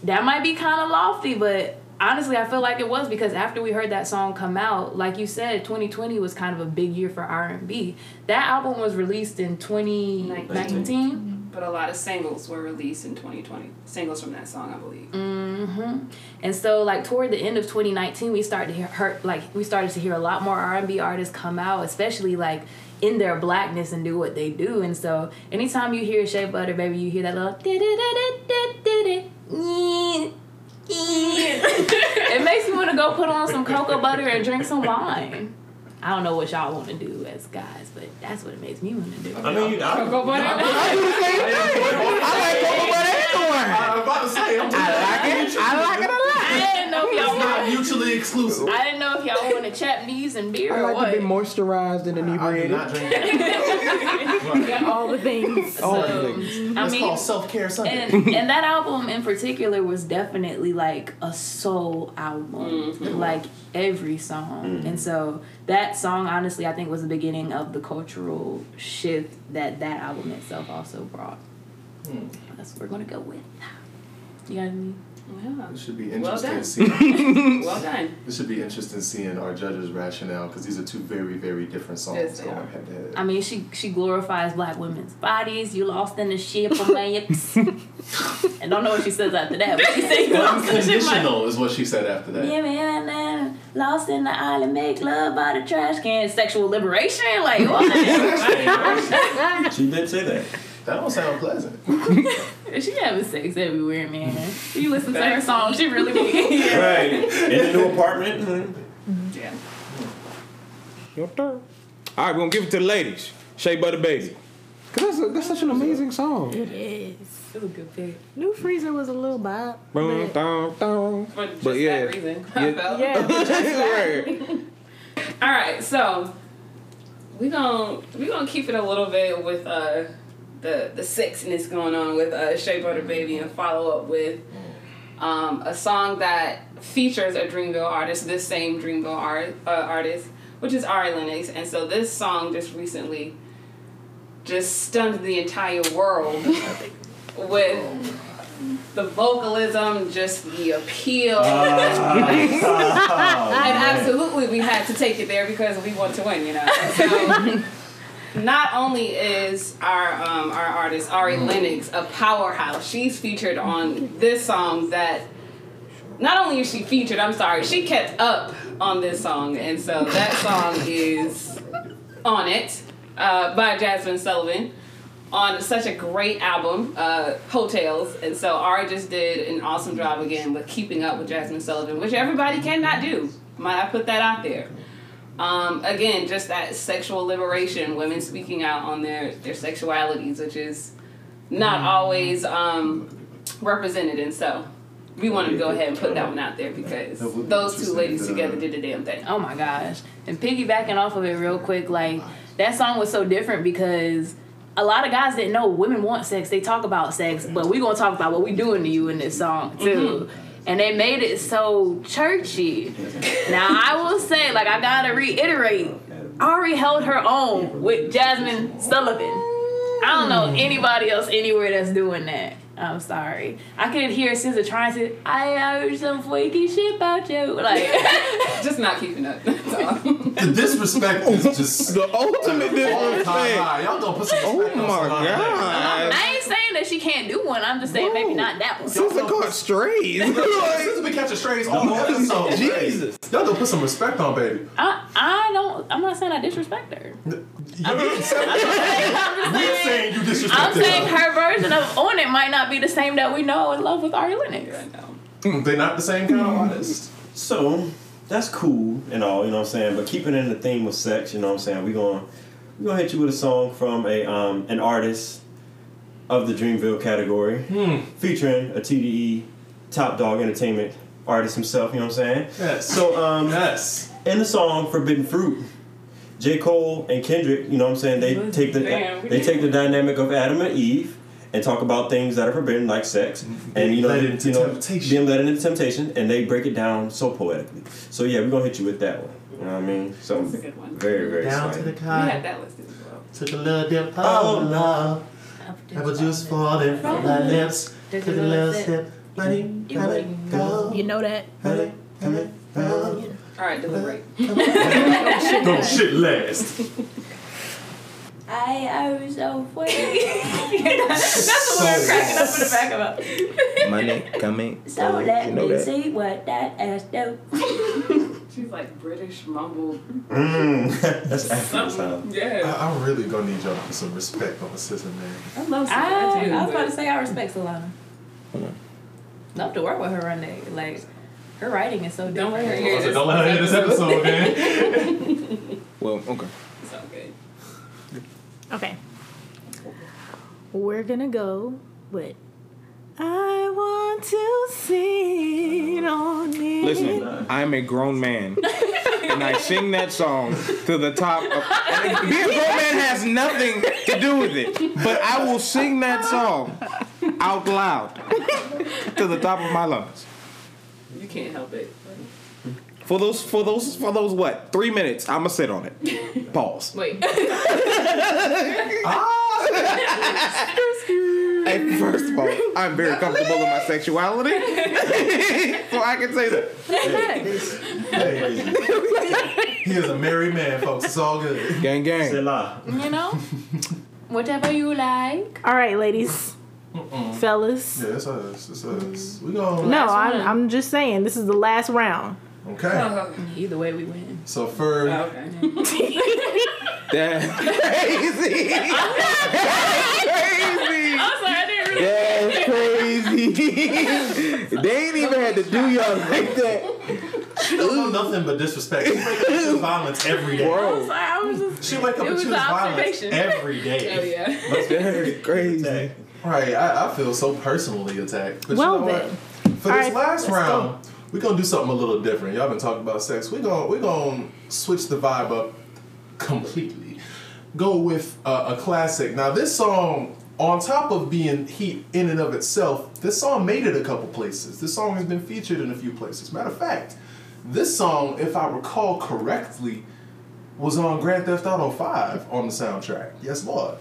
That might be kind of lofty, but honestly, I feel like it was because after we heard that song come out, like you said, 2020 was kind of a big year for R and B. That album was released in 2019. But a lot of singles were released in 2020. Singles from that song, I believe. Mm-hmm. And so, like toward the end of 2019, we started to hear, like we started to hear a lot more R&B artists come out, especially like in their blackness and do what they do. And so, anytime you hear Shea Butter, baby, you hear that little. it makes me want to go put on some cocoa butter and drink some wine. I don't know what y'all want to do as guys, but that's what it makes me want to do. I mean, you I, Cocoa butter. I'm about to say I'm I like it. I like it a lot. I didn't know if y'all not mutually exclusive. I didn't know if y'all want to chap knees and beer I or like what. to be moisturized and I do inebriated. drink that. <laughs> All the things. All So, the things. I mean, called self care Sunday. and and that album in particular was definitely like a soul album, mm-hmm. like every song. Mm. And so that song, honestly, I think was the beginning of the cultural shift that that album itself also brought. Hmm. That's what we're gonna go with. You got any? Yeah. It should be Well interesting done. seeing. <laughs> Well done. This should be interesting seeing our judges' rationale because these are two very, very different songs Yes, going are. head to head. I mean, she she glorifies black women's bodies. You lost in the ship of my hips. <laughs> I don't know what she says after that, but she said you lost in the ship of my Unconditional is what she said after that. Yeah, man, man, lost in the island, make love by the trash can. Sexual liberation, like what? <laughs> she did say that. That don't sound pleasant. <laughs> she having sex everywhere, man. You listen to her song, she really be. Right. In the new apartment. mhm. Yeah. Your turn. All right, we're gonna give it to the ladies. Shea Butter Baby. Cause that's, a, that's such an amazing song. It is. It was a good pick. New Freezer was a little bop. Boom, but- dum, dum. For just But yeah. that reason. Yeah. <laughs> Yeah, <laughs> but just Right. All right, so we gonna we gonna keep it a little bit with uh the the sexiness going on with uh Shea Butter Baby and follow up with um a song that features a Dreamville artist, this same Dreamville art uh, artist, which is Ari Lennox, and so this song just recently just stunned the entire world <laughs> with the vocalism, just the appeal. <laughs> and absolutely we had to take it there because we want to win, you know. <laughs> So not only is our um, our artist Ari Lennox a powerhouse, she's featured on this song that not only is she featured, I'm sorry, she kept up on this song, and so that <laughs> song is on it uh, by Jazmine Sullivan on such a great album, uh, Heaux Tales. And so Ari just did an awesome job again with keeping up with Jazmine Sullivan, which everybody cannot do. Might I put that out there? Um, again, just that sexual liberation, women speaking out on their, their sexualities, which is not always um, represented. And so we want to go ahead and put that one out there because those two ladies together did the damn thing. Oh my gosh. And piggybacking off of it real quick, like that song was so different because a lot of guys didn't know women want sex. They talk about sex, but we're gonna talk about what we doing to you in this song too. And they made it so churchy. Now I will say, like I gotta reiterate, Ari held her own with Jazmine Sullivan. I don't know anybody else anywhere that's doing that. I'm sorry. I could hear SZA trying to. Say, I heard some freaky shit about you. Like, <laughs> Just not keeping up. That's all. The disrespect is just <laughs> The ultimate all disrespect. high. Y'all gonna put some Oh my somebody. god. I ain't saying that she can't do one. I'm just saying maybe not that one. Sister caught strays. <laughs> This has been catching strays all episode. Jesus. Y'all gonna put some respect on, baby. I I don't. I'm not saying I disrespect her. I'm <laughs> I'm saying. We're saying you disrespect I'm saying her. her version of on it might not be the same that we know and love with Ari Lennox. They're not the same kind of artist. So that's cool and all, you know what I'm saying. But keeping in the theme of sex, you know what I'm saying. We going we gonna hit you with a song from a um an artist of the Dreamville category, featuring a TDE Top Dawg Entertainment artist himself. You know what I'm saying. Yes. So um Yes. in the song Forbidden Fruit, J. Cole and Kendrick, you know what I'm saying, they take the Damn, they take the dynamic of Adam and Eve and talk about things that are forbidden like sex mm-hmm. and you know, Led into you know temptation. being led into temptation and they break it down so poetically. So yeah, we're gonna hit you with that one. You know what I mean? So That's a good one. very, very Down to exciting. the We had that listed as well. Took a little dip. Oh, Oh, love. Apple juice falling from my lips. Took a little sip. Let it, let it go. you know that. Let it, let it go. All right, deliberate. Go <laughs> shit last. I was so funny. <laughs> That's the way I'm cracking up in the back of it. <laughs> Money coming. So You let know me that. see what that ass do. She's like British mumble. Mm, that's African Something. sound. I, Yeah. I'm really gonna need y'all to put some respect on the sister name. I love I, too. I was about to say I respect Solana. Love to work with her one day. Like her writing is so different. Don't let her hear this. Don't let her hear this <laughs> episode, man. <laughs> Well, okay. It's all good. Okay. We're gonna go with I want to sit on it. Listen, I'm a grown man, and I sing that song to the top. Of, being a grown man has nothing to do with it, but I will sing that song out loud to the top of my lungs You can't help it. for those for those for those what three minutes. I'ma sit on it. <laughs> Pause. Wait. <laughs> Ah. Hey, first of all, I'm very comfortable in my sexuality, <laughs> so I can say that. Hey, he is a married man, folks. It's all good. Gang, gang. Selah. You know, whatever you like. All right, ladies, fellas. Yeah, it's us. It's us. We going No, I'm. I'm just saying this is the last round. Okay. Oh, Either way, we win. So for oh, oh, okay. That's crazy. That's crazy. I'm sorry, I didn't really. That's crazy. they ain't even had to do y'all like that. She don't know nothing but disrespect. She wake up and choose violence every day. Bro, Sorry, I was just. She wake up It and was choose violence observation. every Oh day. yeah. that's crazy. Right, I, I feel so personally attacked. But Well you know then. what? For All this right, last round, we're gonna do something a little different. Y'all been talking about sex. We're gonna we're gonna switch the vibe up completely. Go with uh, a classic. Now this song, on top of being heat in and of itself, this song made it a couple places. This song has been featured in a few places. Matter of fact, this song, if I recall correctly, was on Grand Theft Auto 5 on the soundtrack. Yes, Lord.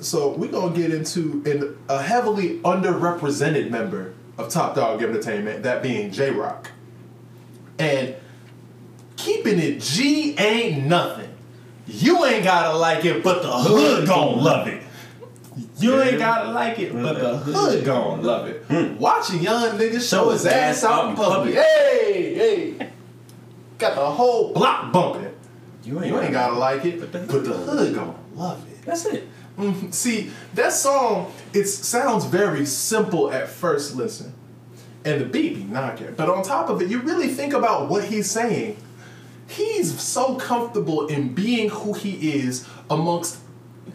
So we're gonna get into an, a heavily underrepresented member of Top Dawg Entertainment, that being Jay Rock. And keeping it G ain't nothing. You ain't gotta like it, but the hood gon' love it. You ain't gotta like it, but the hood gon' love it. Hmm. Watch a young nigga show his ass out in public. Hey, hey. Got the whole block bumping. You You ain't gotta like it, but the hood gon' love it. That's it. Mhm. See, that song, it sounds very simple at first listen. And the beat be knocking. But on top of it, you really think about what he's saying. He's so comfortable in being who he is amongst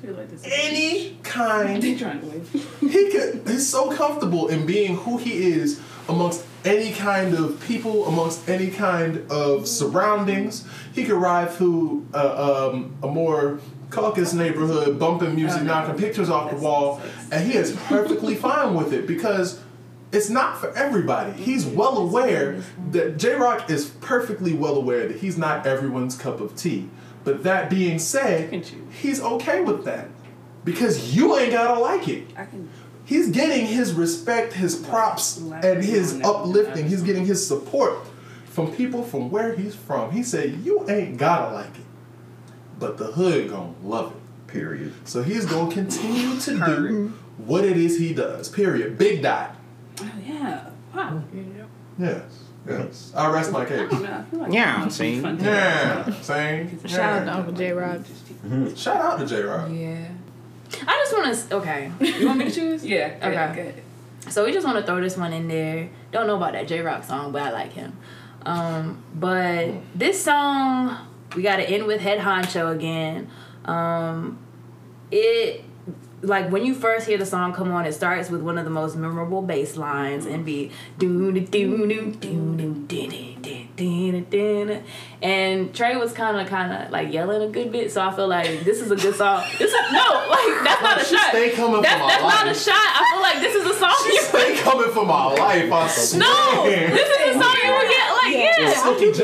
like any kind They trying to wave. <laughs> he could he's so comfortable in being who he is amongst any kind of people amongst any kind of surroundings he could ride through uh, um, a more caucus neighborhood bumping music knocking pictures off the wall and he is perfectly <laughs> fine with it because it's not for everybody. He's well aware that Jay Rock is perfectly well aware that he's not everyone's cup of tea. But that being said, he's okay with that because you ain't gotta like it he's getting his respect, his props, and his uplifting. He's getting his support from people from where he's from. He said, "You ain't gotta like it, but the hood gonna love it." Period. So he's gonna continue to do what it is he does. Period. Big dot. Oh yeah. Wow. Yes. Yes. I rest my case. I feel like Yeah, it must be see? fun to- Yeah. Same. Shout out to Uncle Jay Rock. Shout out to Jay Rock. Yeah. I just want to. Okay. <laughs> You want me to choose? Yeah. Good, Okay. Good. So we just want to throw this one in there. Don't know about that Jay Rock song, but I like him. Um, but this song, we got to end with Head Honcho again. Um, it like when you first hear the song come on, it starts with one of the most memorable bass lines and be doo do doo doo doo doo and Trey was kind of kind of like yelling a good bit, so I feel like this is a good song. This is no like that's not a shot. Stay coming that's, for my that's life. not a shot. I feel like this is a song. She you stay would, coming for my life. I swear. No, this is a song you would get like yeah.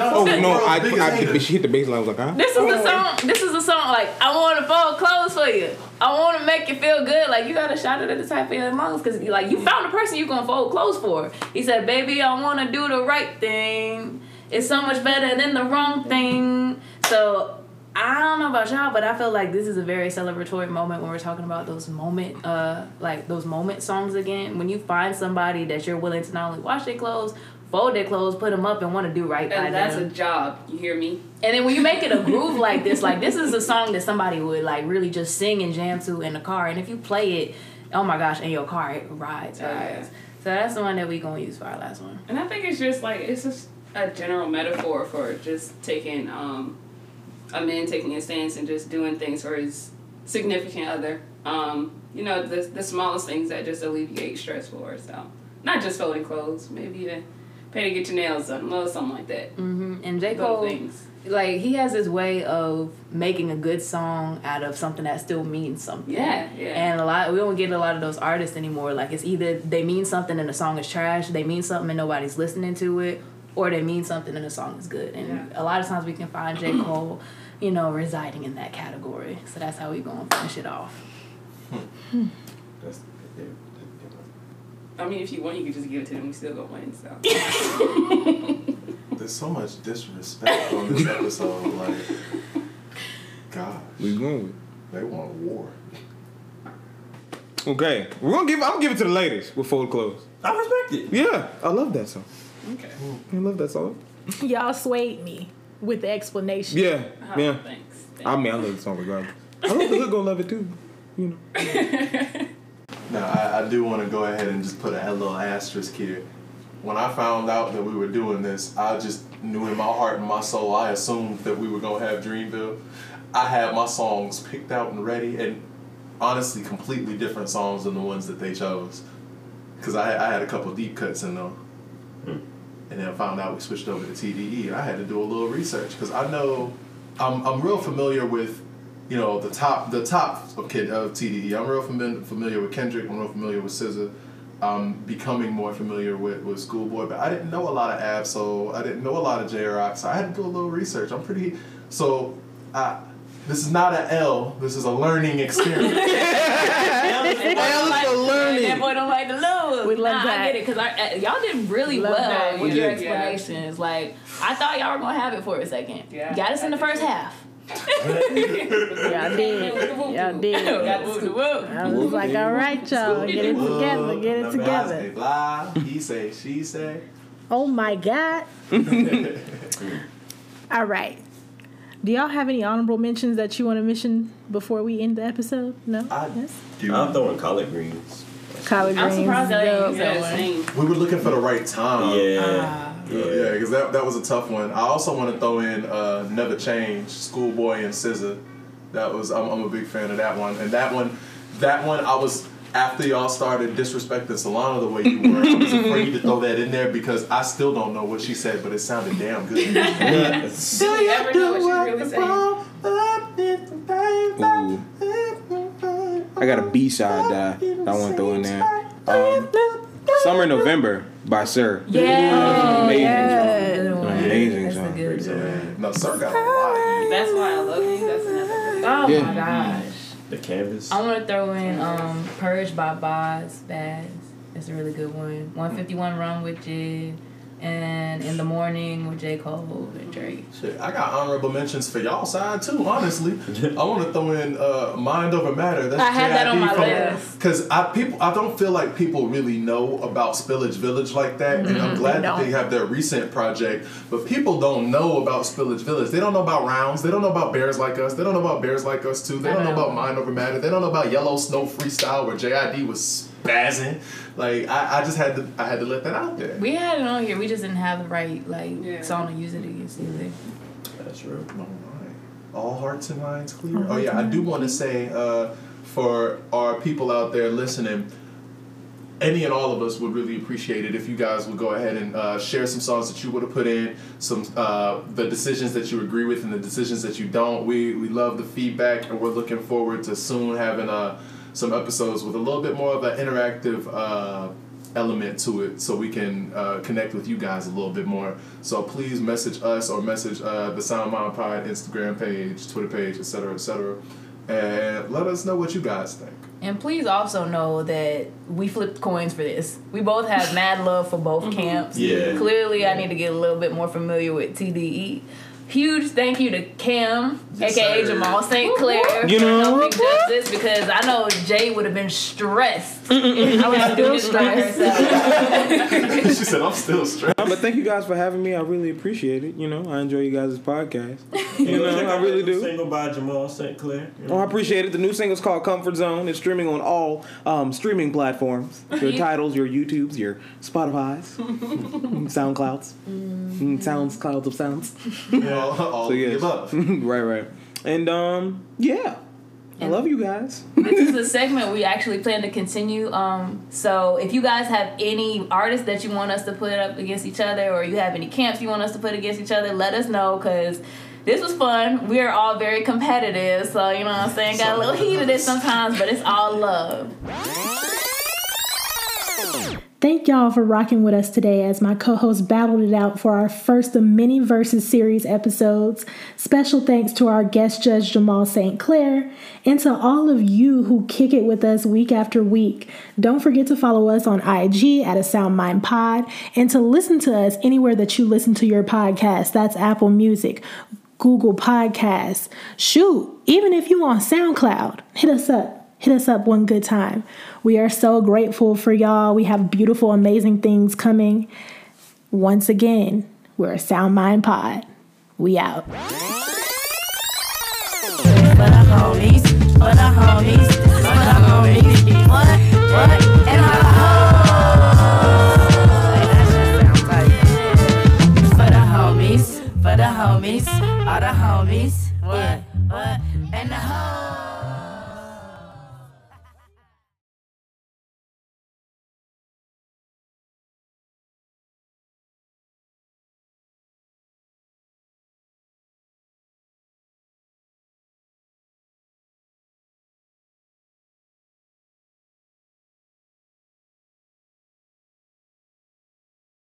Oh no, I, I, I she hit the bass line. I was like, huh? This is the song. This is the song. Like I want to fold clothes for you. I want to make you feel good. Like you gotta shout it at the top of your lungs because like you found the person you gonna fold clothes for. He said, "Baby, I want to do the right thing. It's so much better than the wrong thing." So I don't know about y'all, but I feel like this is a very celebratory moment when we're talking about those moment, uh, like those moment songs again. When you find somebody that you're willing to not only wash their clothes, fold their clothes, put them up, and want to do right by And that's them. a job. You hear me? And then when you make it a groove like this, like this is a song that somebody would like really just sing and jam to in the car. And if you play it, oh my gosh, in your car, it rides, Yeah. rides. So that's the one that we gonna use for our last one. And I think it's just like it's just a general metaphor for just taking um a man taking a stance and just doing things for his significant other. Um, you know, the the smallest things that just alleviate stress for her. So not just folding clothes, maybe even pay to get your nails done, a little something like that. Mm-hmm. And J Cole, things. Like he has his way of making a good song out of something that still means something. Yeah, yeah. And a lot we don't get a lot of those artists anymore. Like it's either they mean something and the song is trash, they mean something and nobody's listening to it, or they mean something and the song is good. And Yeah. a lot of times we can find J. Cole, you know, residing in that category. So that's how we're gonna finish it off. That's, yeah, I mean, if you want, you could just give it to them. We still gonna win. So <laughs> <laughs> There's so much disrespect on this <laughs> episode. Like, gosh, We going. they want war. Okay, we're gonna give. I'm gonna give it to the ladies with fold clothes. I respect it. Yeah, I love that song. okay. I love that song. Y'all swayed me with the explanation. Yeah, Oh, yeah. Thanks. I mean, I love the song regardless. I love the hood gonna love it too. You know. <laughs> Now, I, I do want to go ahead and just put a little asterisk here. When I found out that we were doing this, I just knew in my heart and my soul, I assumed that we were gonna have Dreamville. I had my songs picked out and ready, and honestly, completely different songs than the ones that they chose. Cause I, I had a couple deep cuts in them, hmm. and then I found out we switched over to TDE. I had to do a little research because I know I'm I'm real familiar with you know the top the top of kid of TDE. I'm real fami- familiar with Kendrick. I'm real familiar with SZA. I'm becoming more familiar with, with Schoolboy, but I didn't know a lot of Ab-Soul. I didn't know a lot of Jay Rock, so I had to do a little research. I'm pretty so. I, this is not an L. This is a learning experience. <laughs> L is for learning. That boy don't like to lose. We love nah, that. I get it because uh, y'all did really Love well that. with We your did, yeah. explanations. Like I thought y'all were gonna have it for a second. Yeah, Got us in the first too. Half. Y'all did. Y'all did. Got. I was like, all right, y'all, get it together, get it together. He say, she say. Oh my God. <laughs> All right. Do y'all have any honorable mentions that you want to mention before we end the episode? No? I yes? do. I'm throwing collard greens. Collard I'm greens. surprised that ain't dope. used Yeah, that one. same. We were looking for the right time. Yeah. Yeah, yeah. because that, that was a tough one. I also want to throw in uh, Never Change, Schoolboy and SZA. That was I'm, I'm a big fan of that one. And that one, that one I was after y'all started disrespecting Solana the way you were. I was afraid to throw that in there because I still don't know what she said, but it sounded damn good. <laughs> Do you ever know what she's really saying? Ooh. I got a B side that I want to throw in there. Um, Summer November by Sir. Yeah. Amazing Yeah. Good one. Amazing That's song. a good one. no, Sir got a lot. That's why I love you. That's another good Oh Yeah. my gosh. The canvas. I want to throw in um, Purge by Boz Bas. That's a really good one. 151 Run with Jid. And In the Morning with J. Cole and Drake. Shit, I got honorable mentions for y'all side too. Honestly, I want to throw in uh, "Mind Over Matter." That's I had that on my list. because I people I don't feel like people really know about Spillage Village like that, and I'm glad that they have their recent project. But people don't know about Spillage Village. They don't know about Rounds. They don't know about Bears Like Us. They don't know about Bears Like Us Too. They don't know know. about Mind Over Matter. They don't know about Yellow Snow Freestyle where JID was spazzing. Like I, I just had to I had to let that out there. We had it on here. We just didn't have the right like Yeah. song to use it against either. That's real. All right. All hearts and minds clear. Oh yeah, I do want to say uh, for our people out there listening, any and all of us would really appreciate it if you guys would go ahead and uh, share some songs that you would have put in, some uh, the decisions that you agree with and the decisions that you don't. We we love the feedback and we're looking forward to soon having uh, some episodes with a little bit more of an interactive. Uh, element to it so we can uh, connect with you guys a little bit more so please message us or message uh, the sound mind pod instagram page twitter page etc etc and let us know what you guys think And please also know that we flipped coins for this. We both have mad love for both camps. Yeah. Clearly, I need to get a little bit more familiar with TDE. Huge thank you to Cam, Yes, aka sir. Jamal St. Clair, You know? helping judge this because I know Jay would have been stressed. I was still this by <laughs> she said i'm still stressed but thank you guys for having me. I really appreciate it. You know, I enjoy you guys' podcast. You know, I really do. Single by Jamal St. Clair. You Oh. I appreciate it. The new single's called Comfort Zone. It's streaming on all um, streaming platforms. Your <laughs> titles, your YouTubes, your Spotify's, <laughs> SoundClouds, mm. sounds clouds of sounds. all, all So of the yes, above right, right. And um, yeah, I love you guys. <laughs> this is a <laughs> segment we actually plan to continue. Um, so if you guys have any artists that you want us to put up against each other, or you have any camps you want us to put against each other, let us know because this was fun. We are all very competitive, so you know what I'm saying. Got a little heat of this sometimes, but it's all love. <laughs> Thank y'all for rocking with us today as my co host battled it out for our first of many Versus series episodes. Special thanks to our guest judge Jamal St. Clair and to all of you who kick it with us week after week. Don't forget to follow us on IG at a Sound Mind Pod and to listen to us anywhere that you listen to your podcast. That's Apple Music. Google Podcasts. Shoot, even if you on SoundCloud, hit us up hit us up one good time. We are so grateful for y'all. We have beautiful, amazing things coming. Once again, we're a Sound Mind Pod. We out. For the homies, for the homies, for the homies, and. For the homies, for the homies, all the homies.